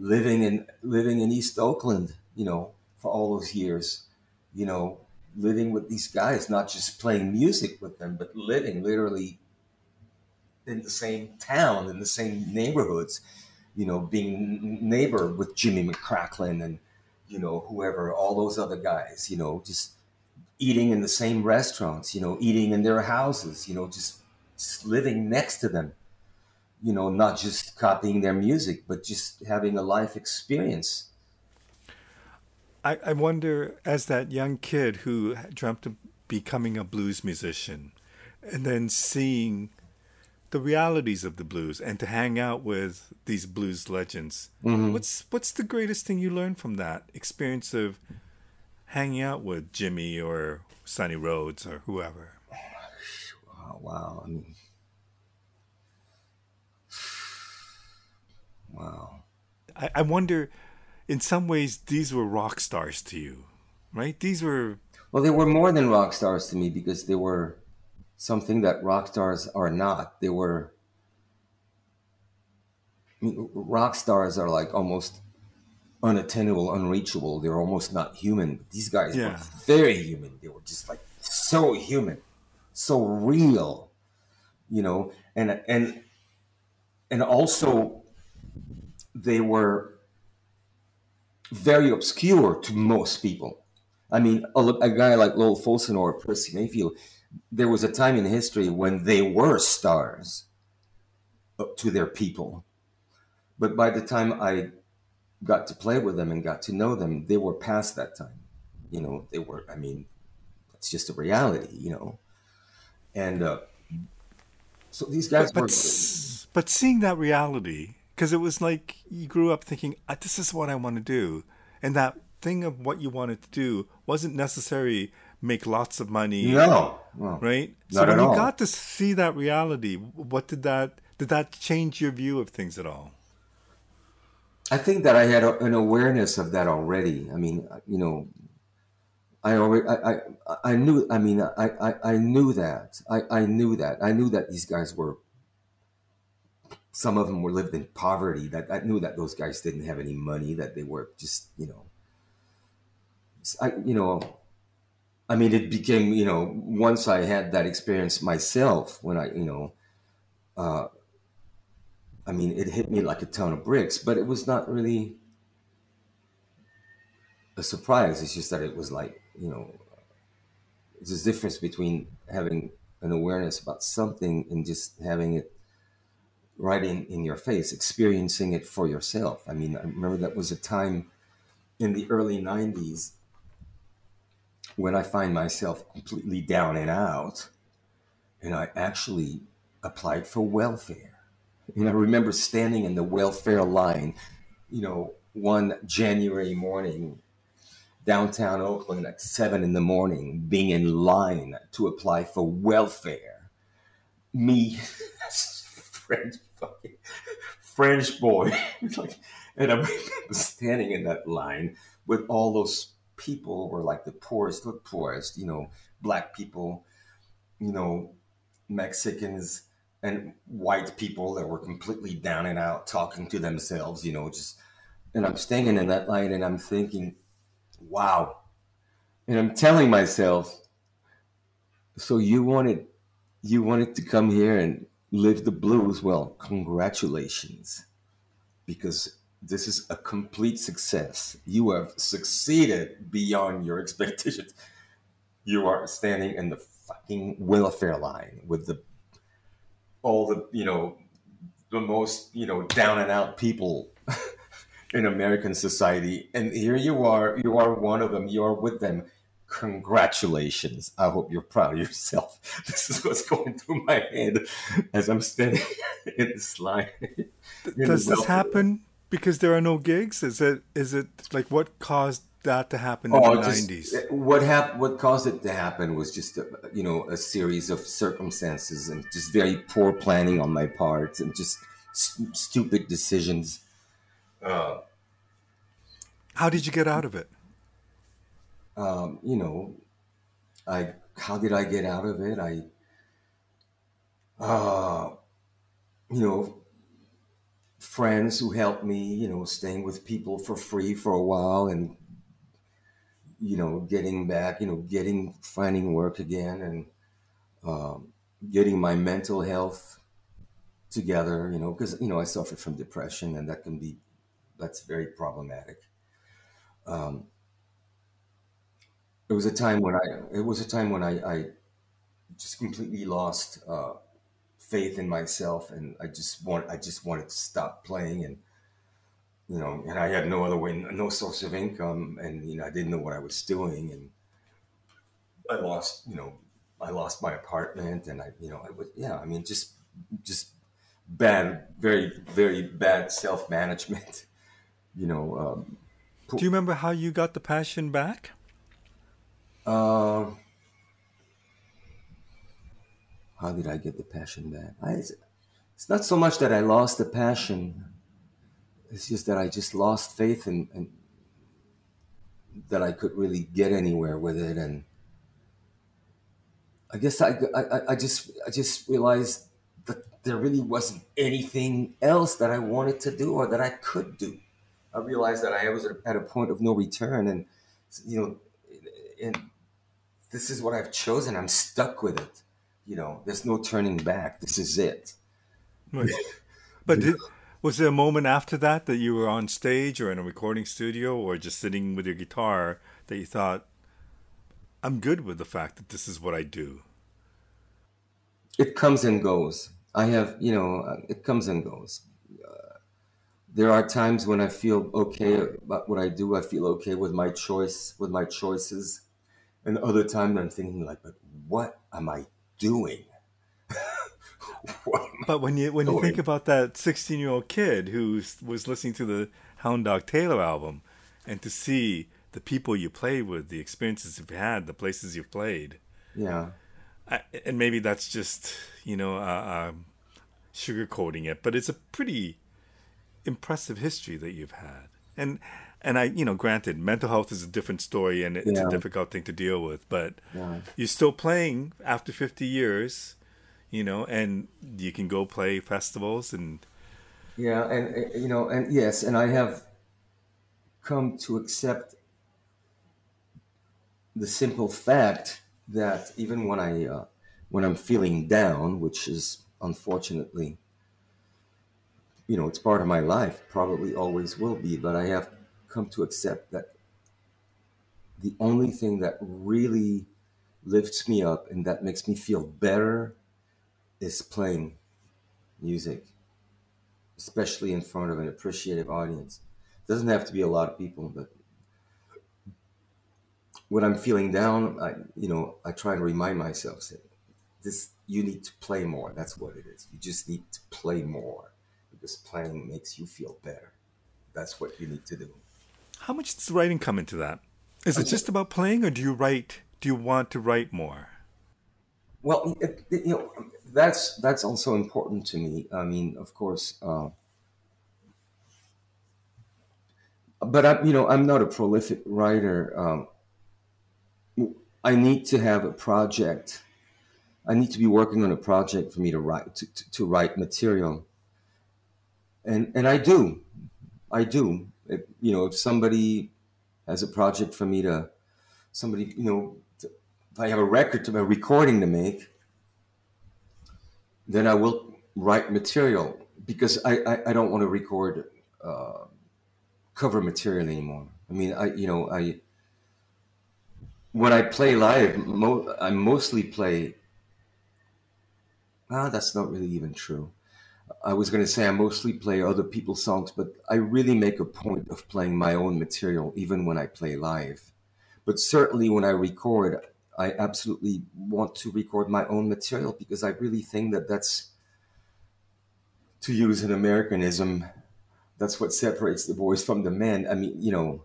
living in living in East Oakland. You know, for all those years. You know, living with these guys, not just playing music with them, but living literally in the same town, in the same neighborhoods. You know, being neighbor with Jimmy McCracklin and you know, whoever, all those other guys, you know, just eating in the same restaurants, you know, eating in their houses, you know, just, just living next to them, you know, not just copying their music, but just having a life experience. I, I wonder, as that young kid who dreamt of becoming a blues musician and then seeing the realities of the blues and to hang out with these blues legends. Mm-hmm. What's what's the greatest thing you learned from that experience of hanging out with Jimmy or Sonny Rhodes or whoever? Oh, wow, I mean, wow. I, I wonder, in some ways, these were rock stars to you, right? These were. Well, they were more than rock stars to me because they were something that rock stars are not. They were. I mean, rock stars are like almost unattainable, unreachable. They're almost not human. These guys yeah. were very human. They were just like so human, so real, you know, and and and also they were very obscure to most people. I mean, a, a guy like Lowell Fulson or Percy Mayfield, there was a time in history when they were stars to their people. But by the time I got to play with them and got to know them, they were past that time. You know, they were, I mean, it's just a reality, you know. And uh, so these guys but, were. But, but seeing that reality, because it was like you grew up thinking, ah, this is what I want to do. And that thing of what you wanted to do wasn't necessarily make lots of money. No, right. so when you all. got to see that reality, what did that did that change your view of things at all? I think that I had a, an awareness of that already. I mean, you know, I already, I, I, I knew. I mean, I, I, I knew that. I, I knew that. I knew that these guys were. Some of them were lived in poverty. That I knew that those guys didn't have any money. That they were just, you know. I, you know, I mean, it became, you know, once I had that experience myself, when I, you know, uh, I mean, it hit me like a ton of bricks, but it was not really a surprise. It's just that it was like, you know, there's a difference between having an awareness about something and just having it right in, in your face, experiencing it for yourself. I mean, I remember that was a time in the early 90s when I find myself completely down and out, and I actually applied for welfare. And I remember standing in the welfare line, you know, one January morning downtown Oakland at seven in the morning, being in line to apply for welfare. Me, French fucking French boy, like, and I'm standing in that line with all those people were like the poorest of the poorest, you know, black people, you know, Mexicans and white people that were completely down and out talking to themselves, you know, just and I'm standing in that line and I'm thinking, wow. And I'm telling myself, so you wanted you wanted to come here and live the blues? Well, congratulations. Because this is a complete success. You have succeeded beyond your expectations. You are standing in the fucking welfare line with the all the you know the most you know down and out people in American society, and here you are. You are one of them. You are with them. Congratulations. I hope you're proud of yourself. This is what's going through my head as I'm standing in this line. Does this happen because there are no gigs? Is it is it like what caused that to happen in oh, the nineties? What happened? What caused it to happen was just a, you know a series of circumstances and just very poor planning on my part and just st- stupid decisions. Uh, how did you get out of it? Um, you know, I how did I get out of it? I, uh, you know, friends who helped me, you know, staying with people for free for a while and, you know, getting back, you know, getting, finding work again and um, getting my mental health together, you know, because, you know, I suffer from depression and that can be, that's very problematic. Um, it was a time when I, it was a time when I, I just completely lost, uh, faith in myself, and I just want I just wanted to stop playing, and you know, and I had no other way, no source of income, and you know, I didn't know what I was doing, and I lost, you know, I lost my apartment, and I, you know, I was, yeah, I mean, just just bad, very very bad self management, you know. Um, Do you remember how you got the passion back? Uh, how did I get the passion back? I, it's not so much that I lost the passion. It's just that I just lost faith in that I could really get anywhere with it, and I guess I, I, I just I just realized that there really wasn't anything else that I wanted to do or that I could do. I realized that I was at a point of no return, and you know, and this is what I've chosen. I'm stuck with it you know, there's no turning back. This is it. Right. But did, was there a moment after that that you were on stage or in a recording studio or just sitting with your guitar that you thought, I'm good with the fact that this is what I do? It comes and goes. I have, you know, uh, it comes and goes. Uh, there are times when I feel okay about what I do. I feel okay with my choice, with my choices. And other times I'm thinking like, but what am I doing? but when you when doing? you think about that 16 year old kid who was listening to the Hound Dog Taylor album, and to see the people you played with, the experiences you've had, the places you've played, yeah, I, and maybe that's just you know uh, uh, sugarcoating it, but it's a pretty impressive history that you've had, and and I, you know, granted, mental health is a different story and it's Yeah. a difficult thing to deal with, but Yeah. you're still playing after 50 years, you know, and you can go play festivals and Yeah, and uh, you know, and yes, and I have come to accept the simple fact that even when I uh, when I'm feeling down, which is unfortunately, you know, it's part of my life, probably always will be, but I have come to accept that the only thing that really lifts me up and that makes me feel better is playing music especially in front of an appreciative audience. Doesn't have to be a lot of people, but when I'm feeling down, I you know I try and remind myself this you need to play more. That's what it is. You just need to play more because playing makes you feel better. That's what you need to do. how much does writing come into that? Is it just about playing or do you write, do you want to write more? Well, it, it- you know, that's that's also important to me. I mean, of course, uh, but I'm you know I'm not a prolific writer. Um, I need to have a project. I need to be working on a project for me to write to, to, to write material, and and I do, I do. If, you know, if somebody has a project for me to, somebody you know, to, if I have a record to a recording to make, then I will write material because I, I, I don't want to record uh, cover material anymore. I mean, I you know I when I play live, mo- I mostly play. Ah, that's not really even true. I was going to say I mostly play other people's songs, but I really make a point of playing my own material even when I play live. But certainly when I record, I absolutely want to record my own material because I really think that that's, to use an Americanism, that's what separates the boys from the men. I mean, you know,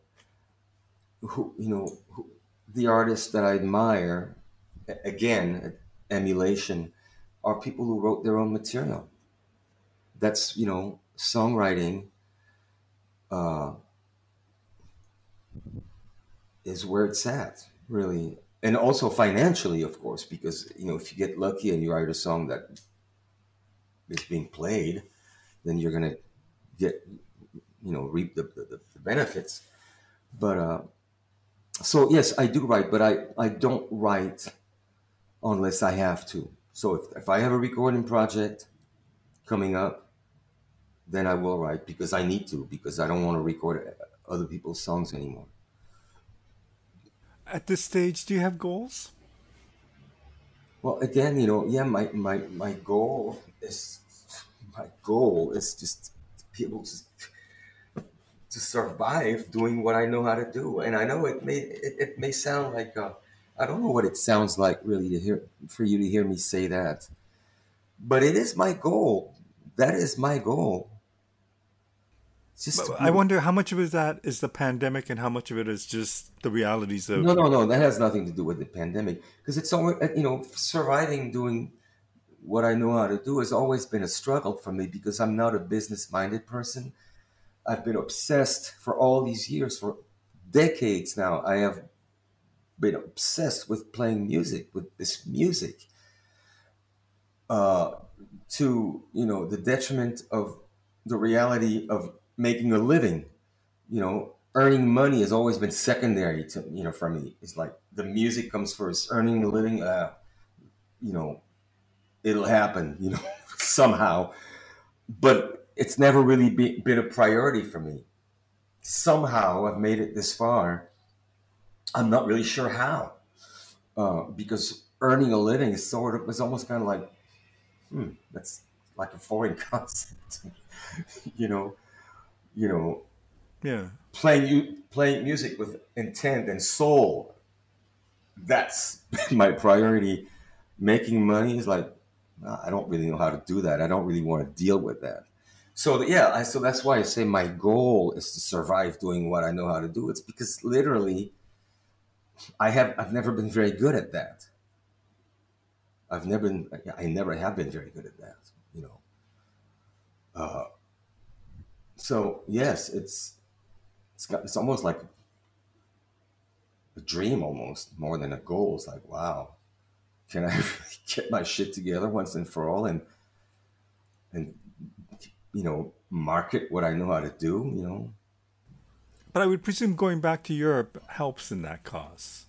who, you know, who, the artists that I admire, again, emulation, are people who wrote their own material. That's, you know, songwriting uh, is where it's at, really. And also financially, of course, because, you know, if you get lucky and you write a song that is being played, then you're going to get, you know, reap the, the, the benefits. But, uh, so yes, I do write, but I, I don't write unless I have to. So if, if I have a recording project coming up, then I will write because I need to, because I don't want to record other people's songs anymore. At this stage, do you have goals? Well, again, you know, yeah, my, my, my goal is, my goal is just to be able to, to survive doing what I know how to do. And I know it may, it, it may sound like, uh, I don't know what it sounds like really to hear, for you to hear me say that, but it is my goal. That is my goal. Just I wonder how much of it that is the pandemic and how much of it is just the realities of No, no, no. That has nothing to do with the pandemic because it's always, you know, surviving doing what I know how to do has always been a struggle for me because I'm not a business minded person. I've been obsessed for all these years, for decades now. I have been obsessed with playing music, with this music, uh, to, you know, the detriment of the reality of making a living you know, earning money has always been secondary to you know for me. It's like the music comes first. Earning a living, uh, you know, it'll happen, you know, somehow. But it's never really be, been a priority for me. Somehow I've made it this far. I'm not really sure how, uh, because earning a living is sort of it's almost kind of like, hmm, that's like a foreign concept, you know, you know yeah. playing you playing music with intent and soul. That's my priority. Making money is like i don't really know how to do that. I don't really want to deal with that. So yeah I, so that's why i say my goal is to survive doing what i know how to do. It's because literally i have i've never been very good at that. I've never been i never have been very good at that you know. Uh, so yes it's it's got it's almost like a dream almost more than a goal. It's like, wow, can I get my shit together once and for all and and you know market what I know how to do, you know. But I would presume going back to Europe helps in that cause.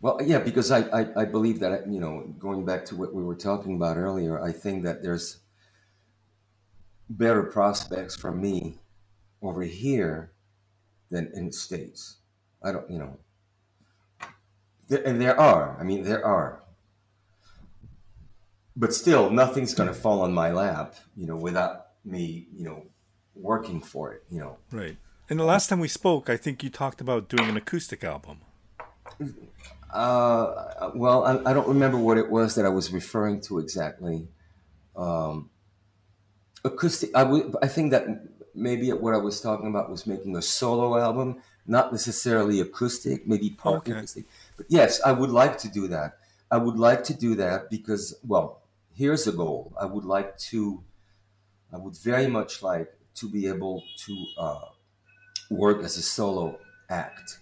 Well, yeah, because I, I, I believe that, you know, going back to what we were talking about earlier, I think that there's better prospects for me over here than in the States. I don't, you know, there, and there are, I mean, there are. But still, nothing's going to fall on my lap, you know, without me, you know, working for it, you know. Right. And the last time we spoke, I think you talked about doing an acoustic album. Uh, well, I, I, don't remember what it was that I was referring to exactly. Um, acoustic. I think that maybe what I was talking about was making a solo album, not necessarily acoustic, maybe partly okay. acoustic. But yes, I would like to do that. I would like to do that because, well, here's a goal. I would like to. I would very much like to be able to uh, work as a solo act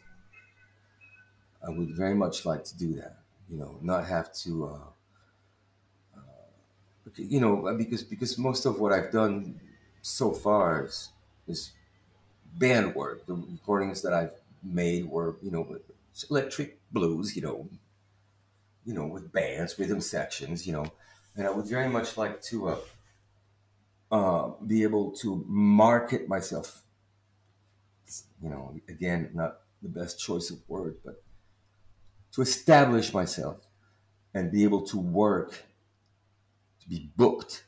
I would very much like to do that. You know, not have to, uh, you know, because because most of what I've done so far is is band work. The recordings that I've made were, you know, electric blues. You know, you know, with bands, rhythm sections. You know, and I would very much like to uh, uh, be able to market myself. You know, again, not the best choice of word, but to establish myself and be able to work, to be booked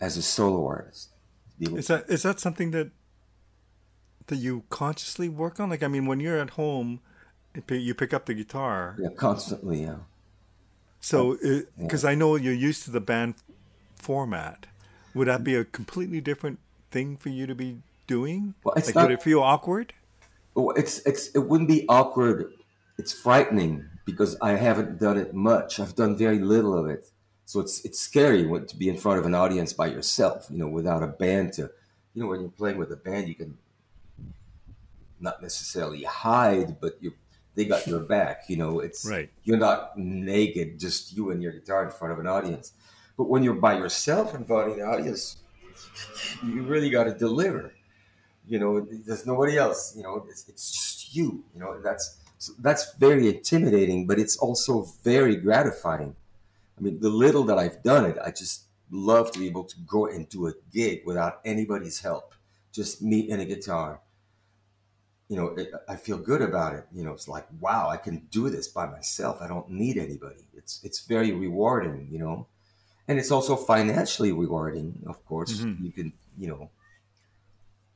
as a solo artist. Is that is that something that that you consciously work on? Like, I mean, when you're at home, you pick up the guitar. Yeah, constantly. Yeah. So, oh, because yeah. I know you're used to the band format, would that be a completely different thing for you to be doing? Well, it's like, not, would it feel awkward? Well, it's it's it wouldn't be awkward it's frightening because I haven't done it much. I've done very little of it. So it's it's scary when, to be in front of an audience by yourself, you know, without a band to, you know, when you're playing with a band, you can not necessarily hide, but you they got your back. You know, it's right. You're not naked, just you and your guitar in front of an audience. But when you're by yourself in front of the audience, you really got to deliver. You know, there's nobody else. You know, it's, it's just you. You know, that's so that's very intimidating, but it's also very gratifying. I mean, the little that I've done it, I just love to be able to go and do a gig without anybody's help, just me and a guitar. You know, it, I feel good about it. You know, it's like, wow, I can do this by myself. I don't need anybody. It's it's very rewarding. You know, and it's also financially rewarding. Of course, mm-hmm. you can, you know,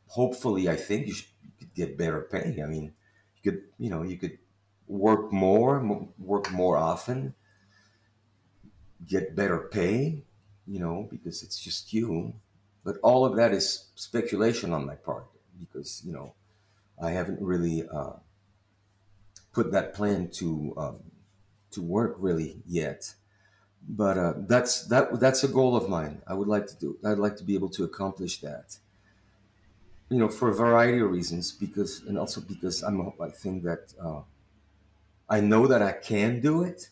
hopefully, I think you, should, you could get better pay. I mean you could you know you could work more work more often get better pay you know because it's just you but all of that is speculation on my part because you know i haven't really uh, put that plan to um, to work really yet but uh, that's that that's a goal of mine i would like to do i'd like to be able to accomplish that you know, for a variety of reasons, because and also because I'm I think that uh, I know that I can do it.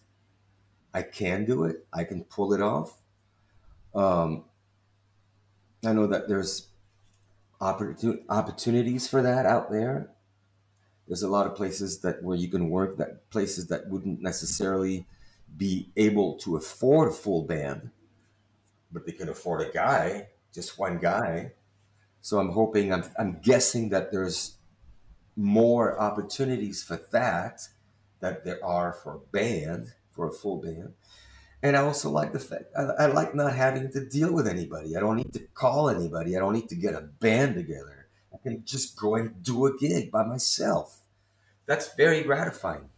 I can do it. I can pull it off. Um, I know that there's opportunities for that out there. There's a lot of places that where you can work that places that wouldn't necessarily be able to afford a full band, but they can afford a guy, just one guy so I'm hoping, I'm, I'm guessing that there's more opportunities for that that there are for band, for a full band. And I also like the fact I, I, like not having to deal with anybody. I don't need to call anybody. I don't need to get a band together. I can just go and do a gig by myself. That's very gratifying.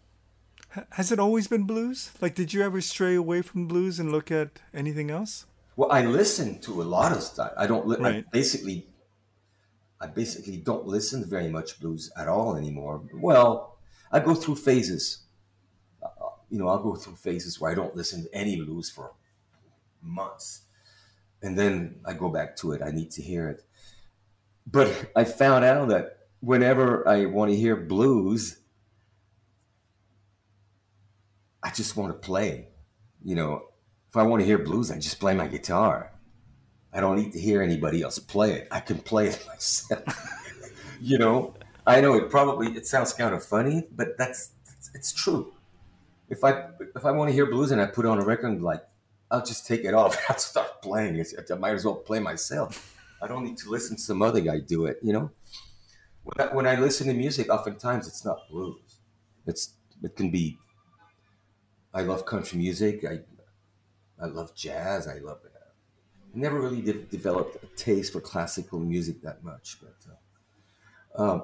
Has it always been blues? Like, did you ever stray away from blues and look at anything else? Well, I listen to a lot of stuff. I don't. Li- right. I basically I basically don't listen to very much blues at all anymore. Well, I go through phases. You know, I'll go through phases where I don't listen to any blues for months. And then I go back to it. I need to hear it. but I found out that whenever I want to hear blues, I just want to play. You know, if I want to hear blues, I just play my guitar. I don't need to hear anybody else play it. I can play it myself. you know, I know it probably it sounds kind of funny, but that's it's, it's true. If I if I want to hear blues and I put on a record, I'm like I'll just take it off. I'll start playing it. I might as well play myself. I don't need to listen to some other guy do it. You know, when I, when I listen to music, oftentimes it's not blues. It's it can be I love country music. I I love jazz. I love it. I never really de- developed a taste for classical music that much, but. Uh, um,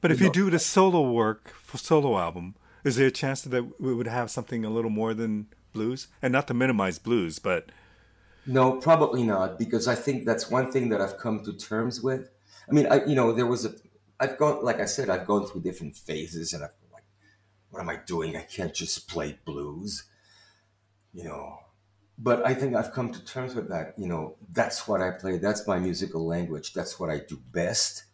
but if you, know, do the solo work for solo album, is there a chance that we would have something a little more than blues? And not to minimize blues, but no, probably not, because I think that's one thing that I've come to terms with. I mean, I you know there was a I've gone like I said I've gone through different phases, and I've like, what am I doing? I can't just play blues, you know. But I think I've come to terms with that. You know, that's what I play. That's my musical language. That's what I do best.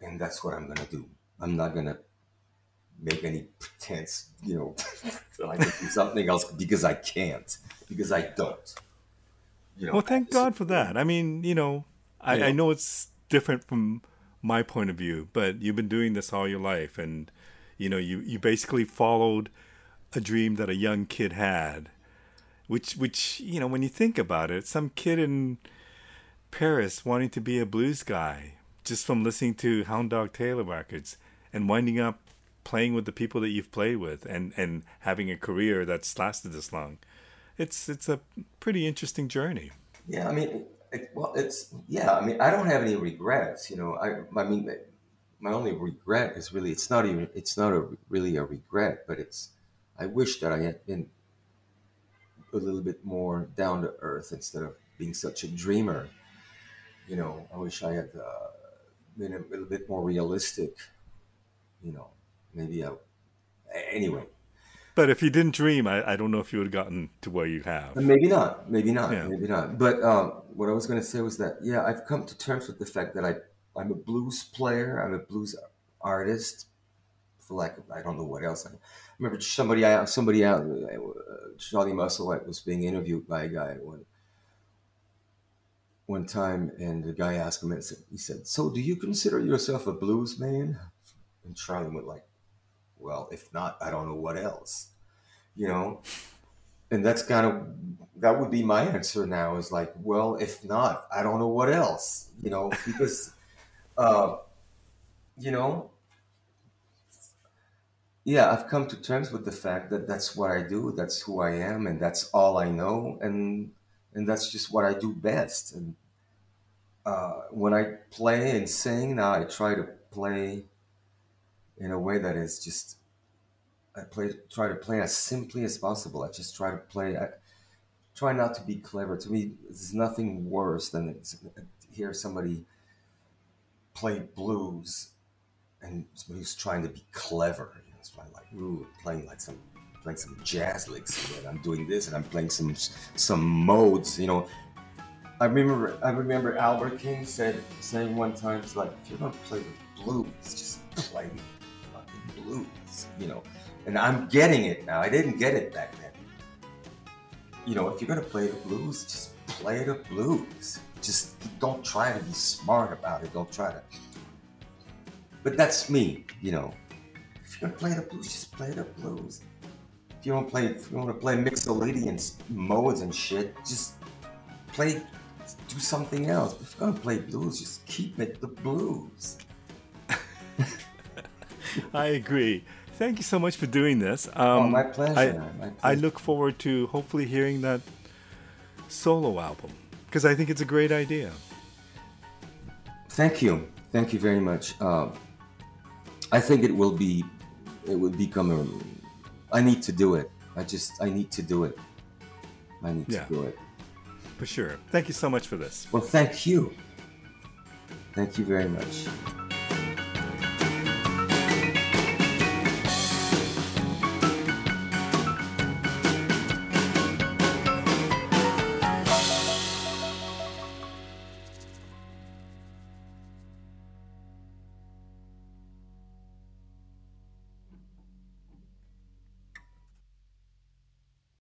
And that's what I'm to do. I'm not to make any pretense, you know, that I can do something else because I can't, because I don't. You know, well, thank God for that. I mean, you know, I, yeah. I know it's different from my point of view, but you've been doing this all your life. And, you know, you, you basically followed a dream that a young kid had, which which you know when you think about it, some kid in Paris wanting to be a blues guy just from listening to Hound Dog Taylor records and winding up playing with the people that you've played with and and having a career that's lasted this long. It's it's a pretty interesting journey. Yeah, I mean, it, well, it's yeah. I mean, I don't have any regrets. You know, I I mean, my only regret is really it's not even it's not a really a regret, but it's I wish that I had been a little bit more down to earth instead of being such a dreamer. You know, I wish I had uh, been a little bit more realistic. You know, maybe I. Anyway. But if you didn't dream, I, I don't know if you would have gotten to where you have. Maybe not. Maybe not. Yeah. Maybe not. But um, what I was going to say was that yeah, I've come to terms with the fact that I I'm a blues player. I'm a blues artist. For like I don't know what else. I remember somebody out. Somebody out. Uh, Charlie Musselwhite was being interviewed by a guy one one time, and the guy asked him. And he said, "So, do you consider yourself a blues man?" And Charlie went like, "Well, if not, I don't know what else." You know, and that's kind of that would be my answer now. Is like, well, if not, I don't know what else. You know, because uh, you know, yeah, I've come to terms with the fact that that's what I do, that's who I am, and that's all I know, and and that's just what I do best. And uh, when I play and sing now, I try to play in a way that is just I play try to play as simply as possible. I just try to play. I try not to be clever. To me, there's nothing worse than uh, hear somebody play blues and somebody who's trying to be clever. You know, it's like, ooh, playing like some playing some jazz licks and I'm doing this and I'm playing some some modes, you know. I remember I remember Albert King said saying one time, it's like if you're gonna play the blues, just play blues, you know. And I'm getting it now. I didn't get it back then. You know, if you're gonna play the blues, just play the blues just don't try to be smart about it. Don't try to. But that's me, you know. If you're gonna play the blues, just play the blues. If you want to play, if you want to play mixolydian modes and shit, just play, do something else. If you're gonna play blues, just keep it the blues. I agree. Thank you so much for doing this. Um, oh, my pleasure. I, my pleasure. I look forward to hopefully hearing that solo album because I think it's a great idea. Thank you, thank you very much. Uh, I think it will be, it will become a. I need to do it. I just, I need to do it. I need yeah, to do it. For sure. Thank you so much for this. Well, thank you. Thank you very much.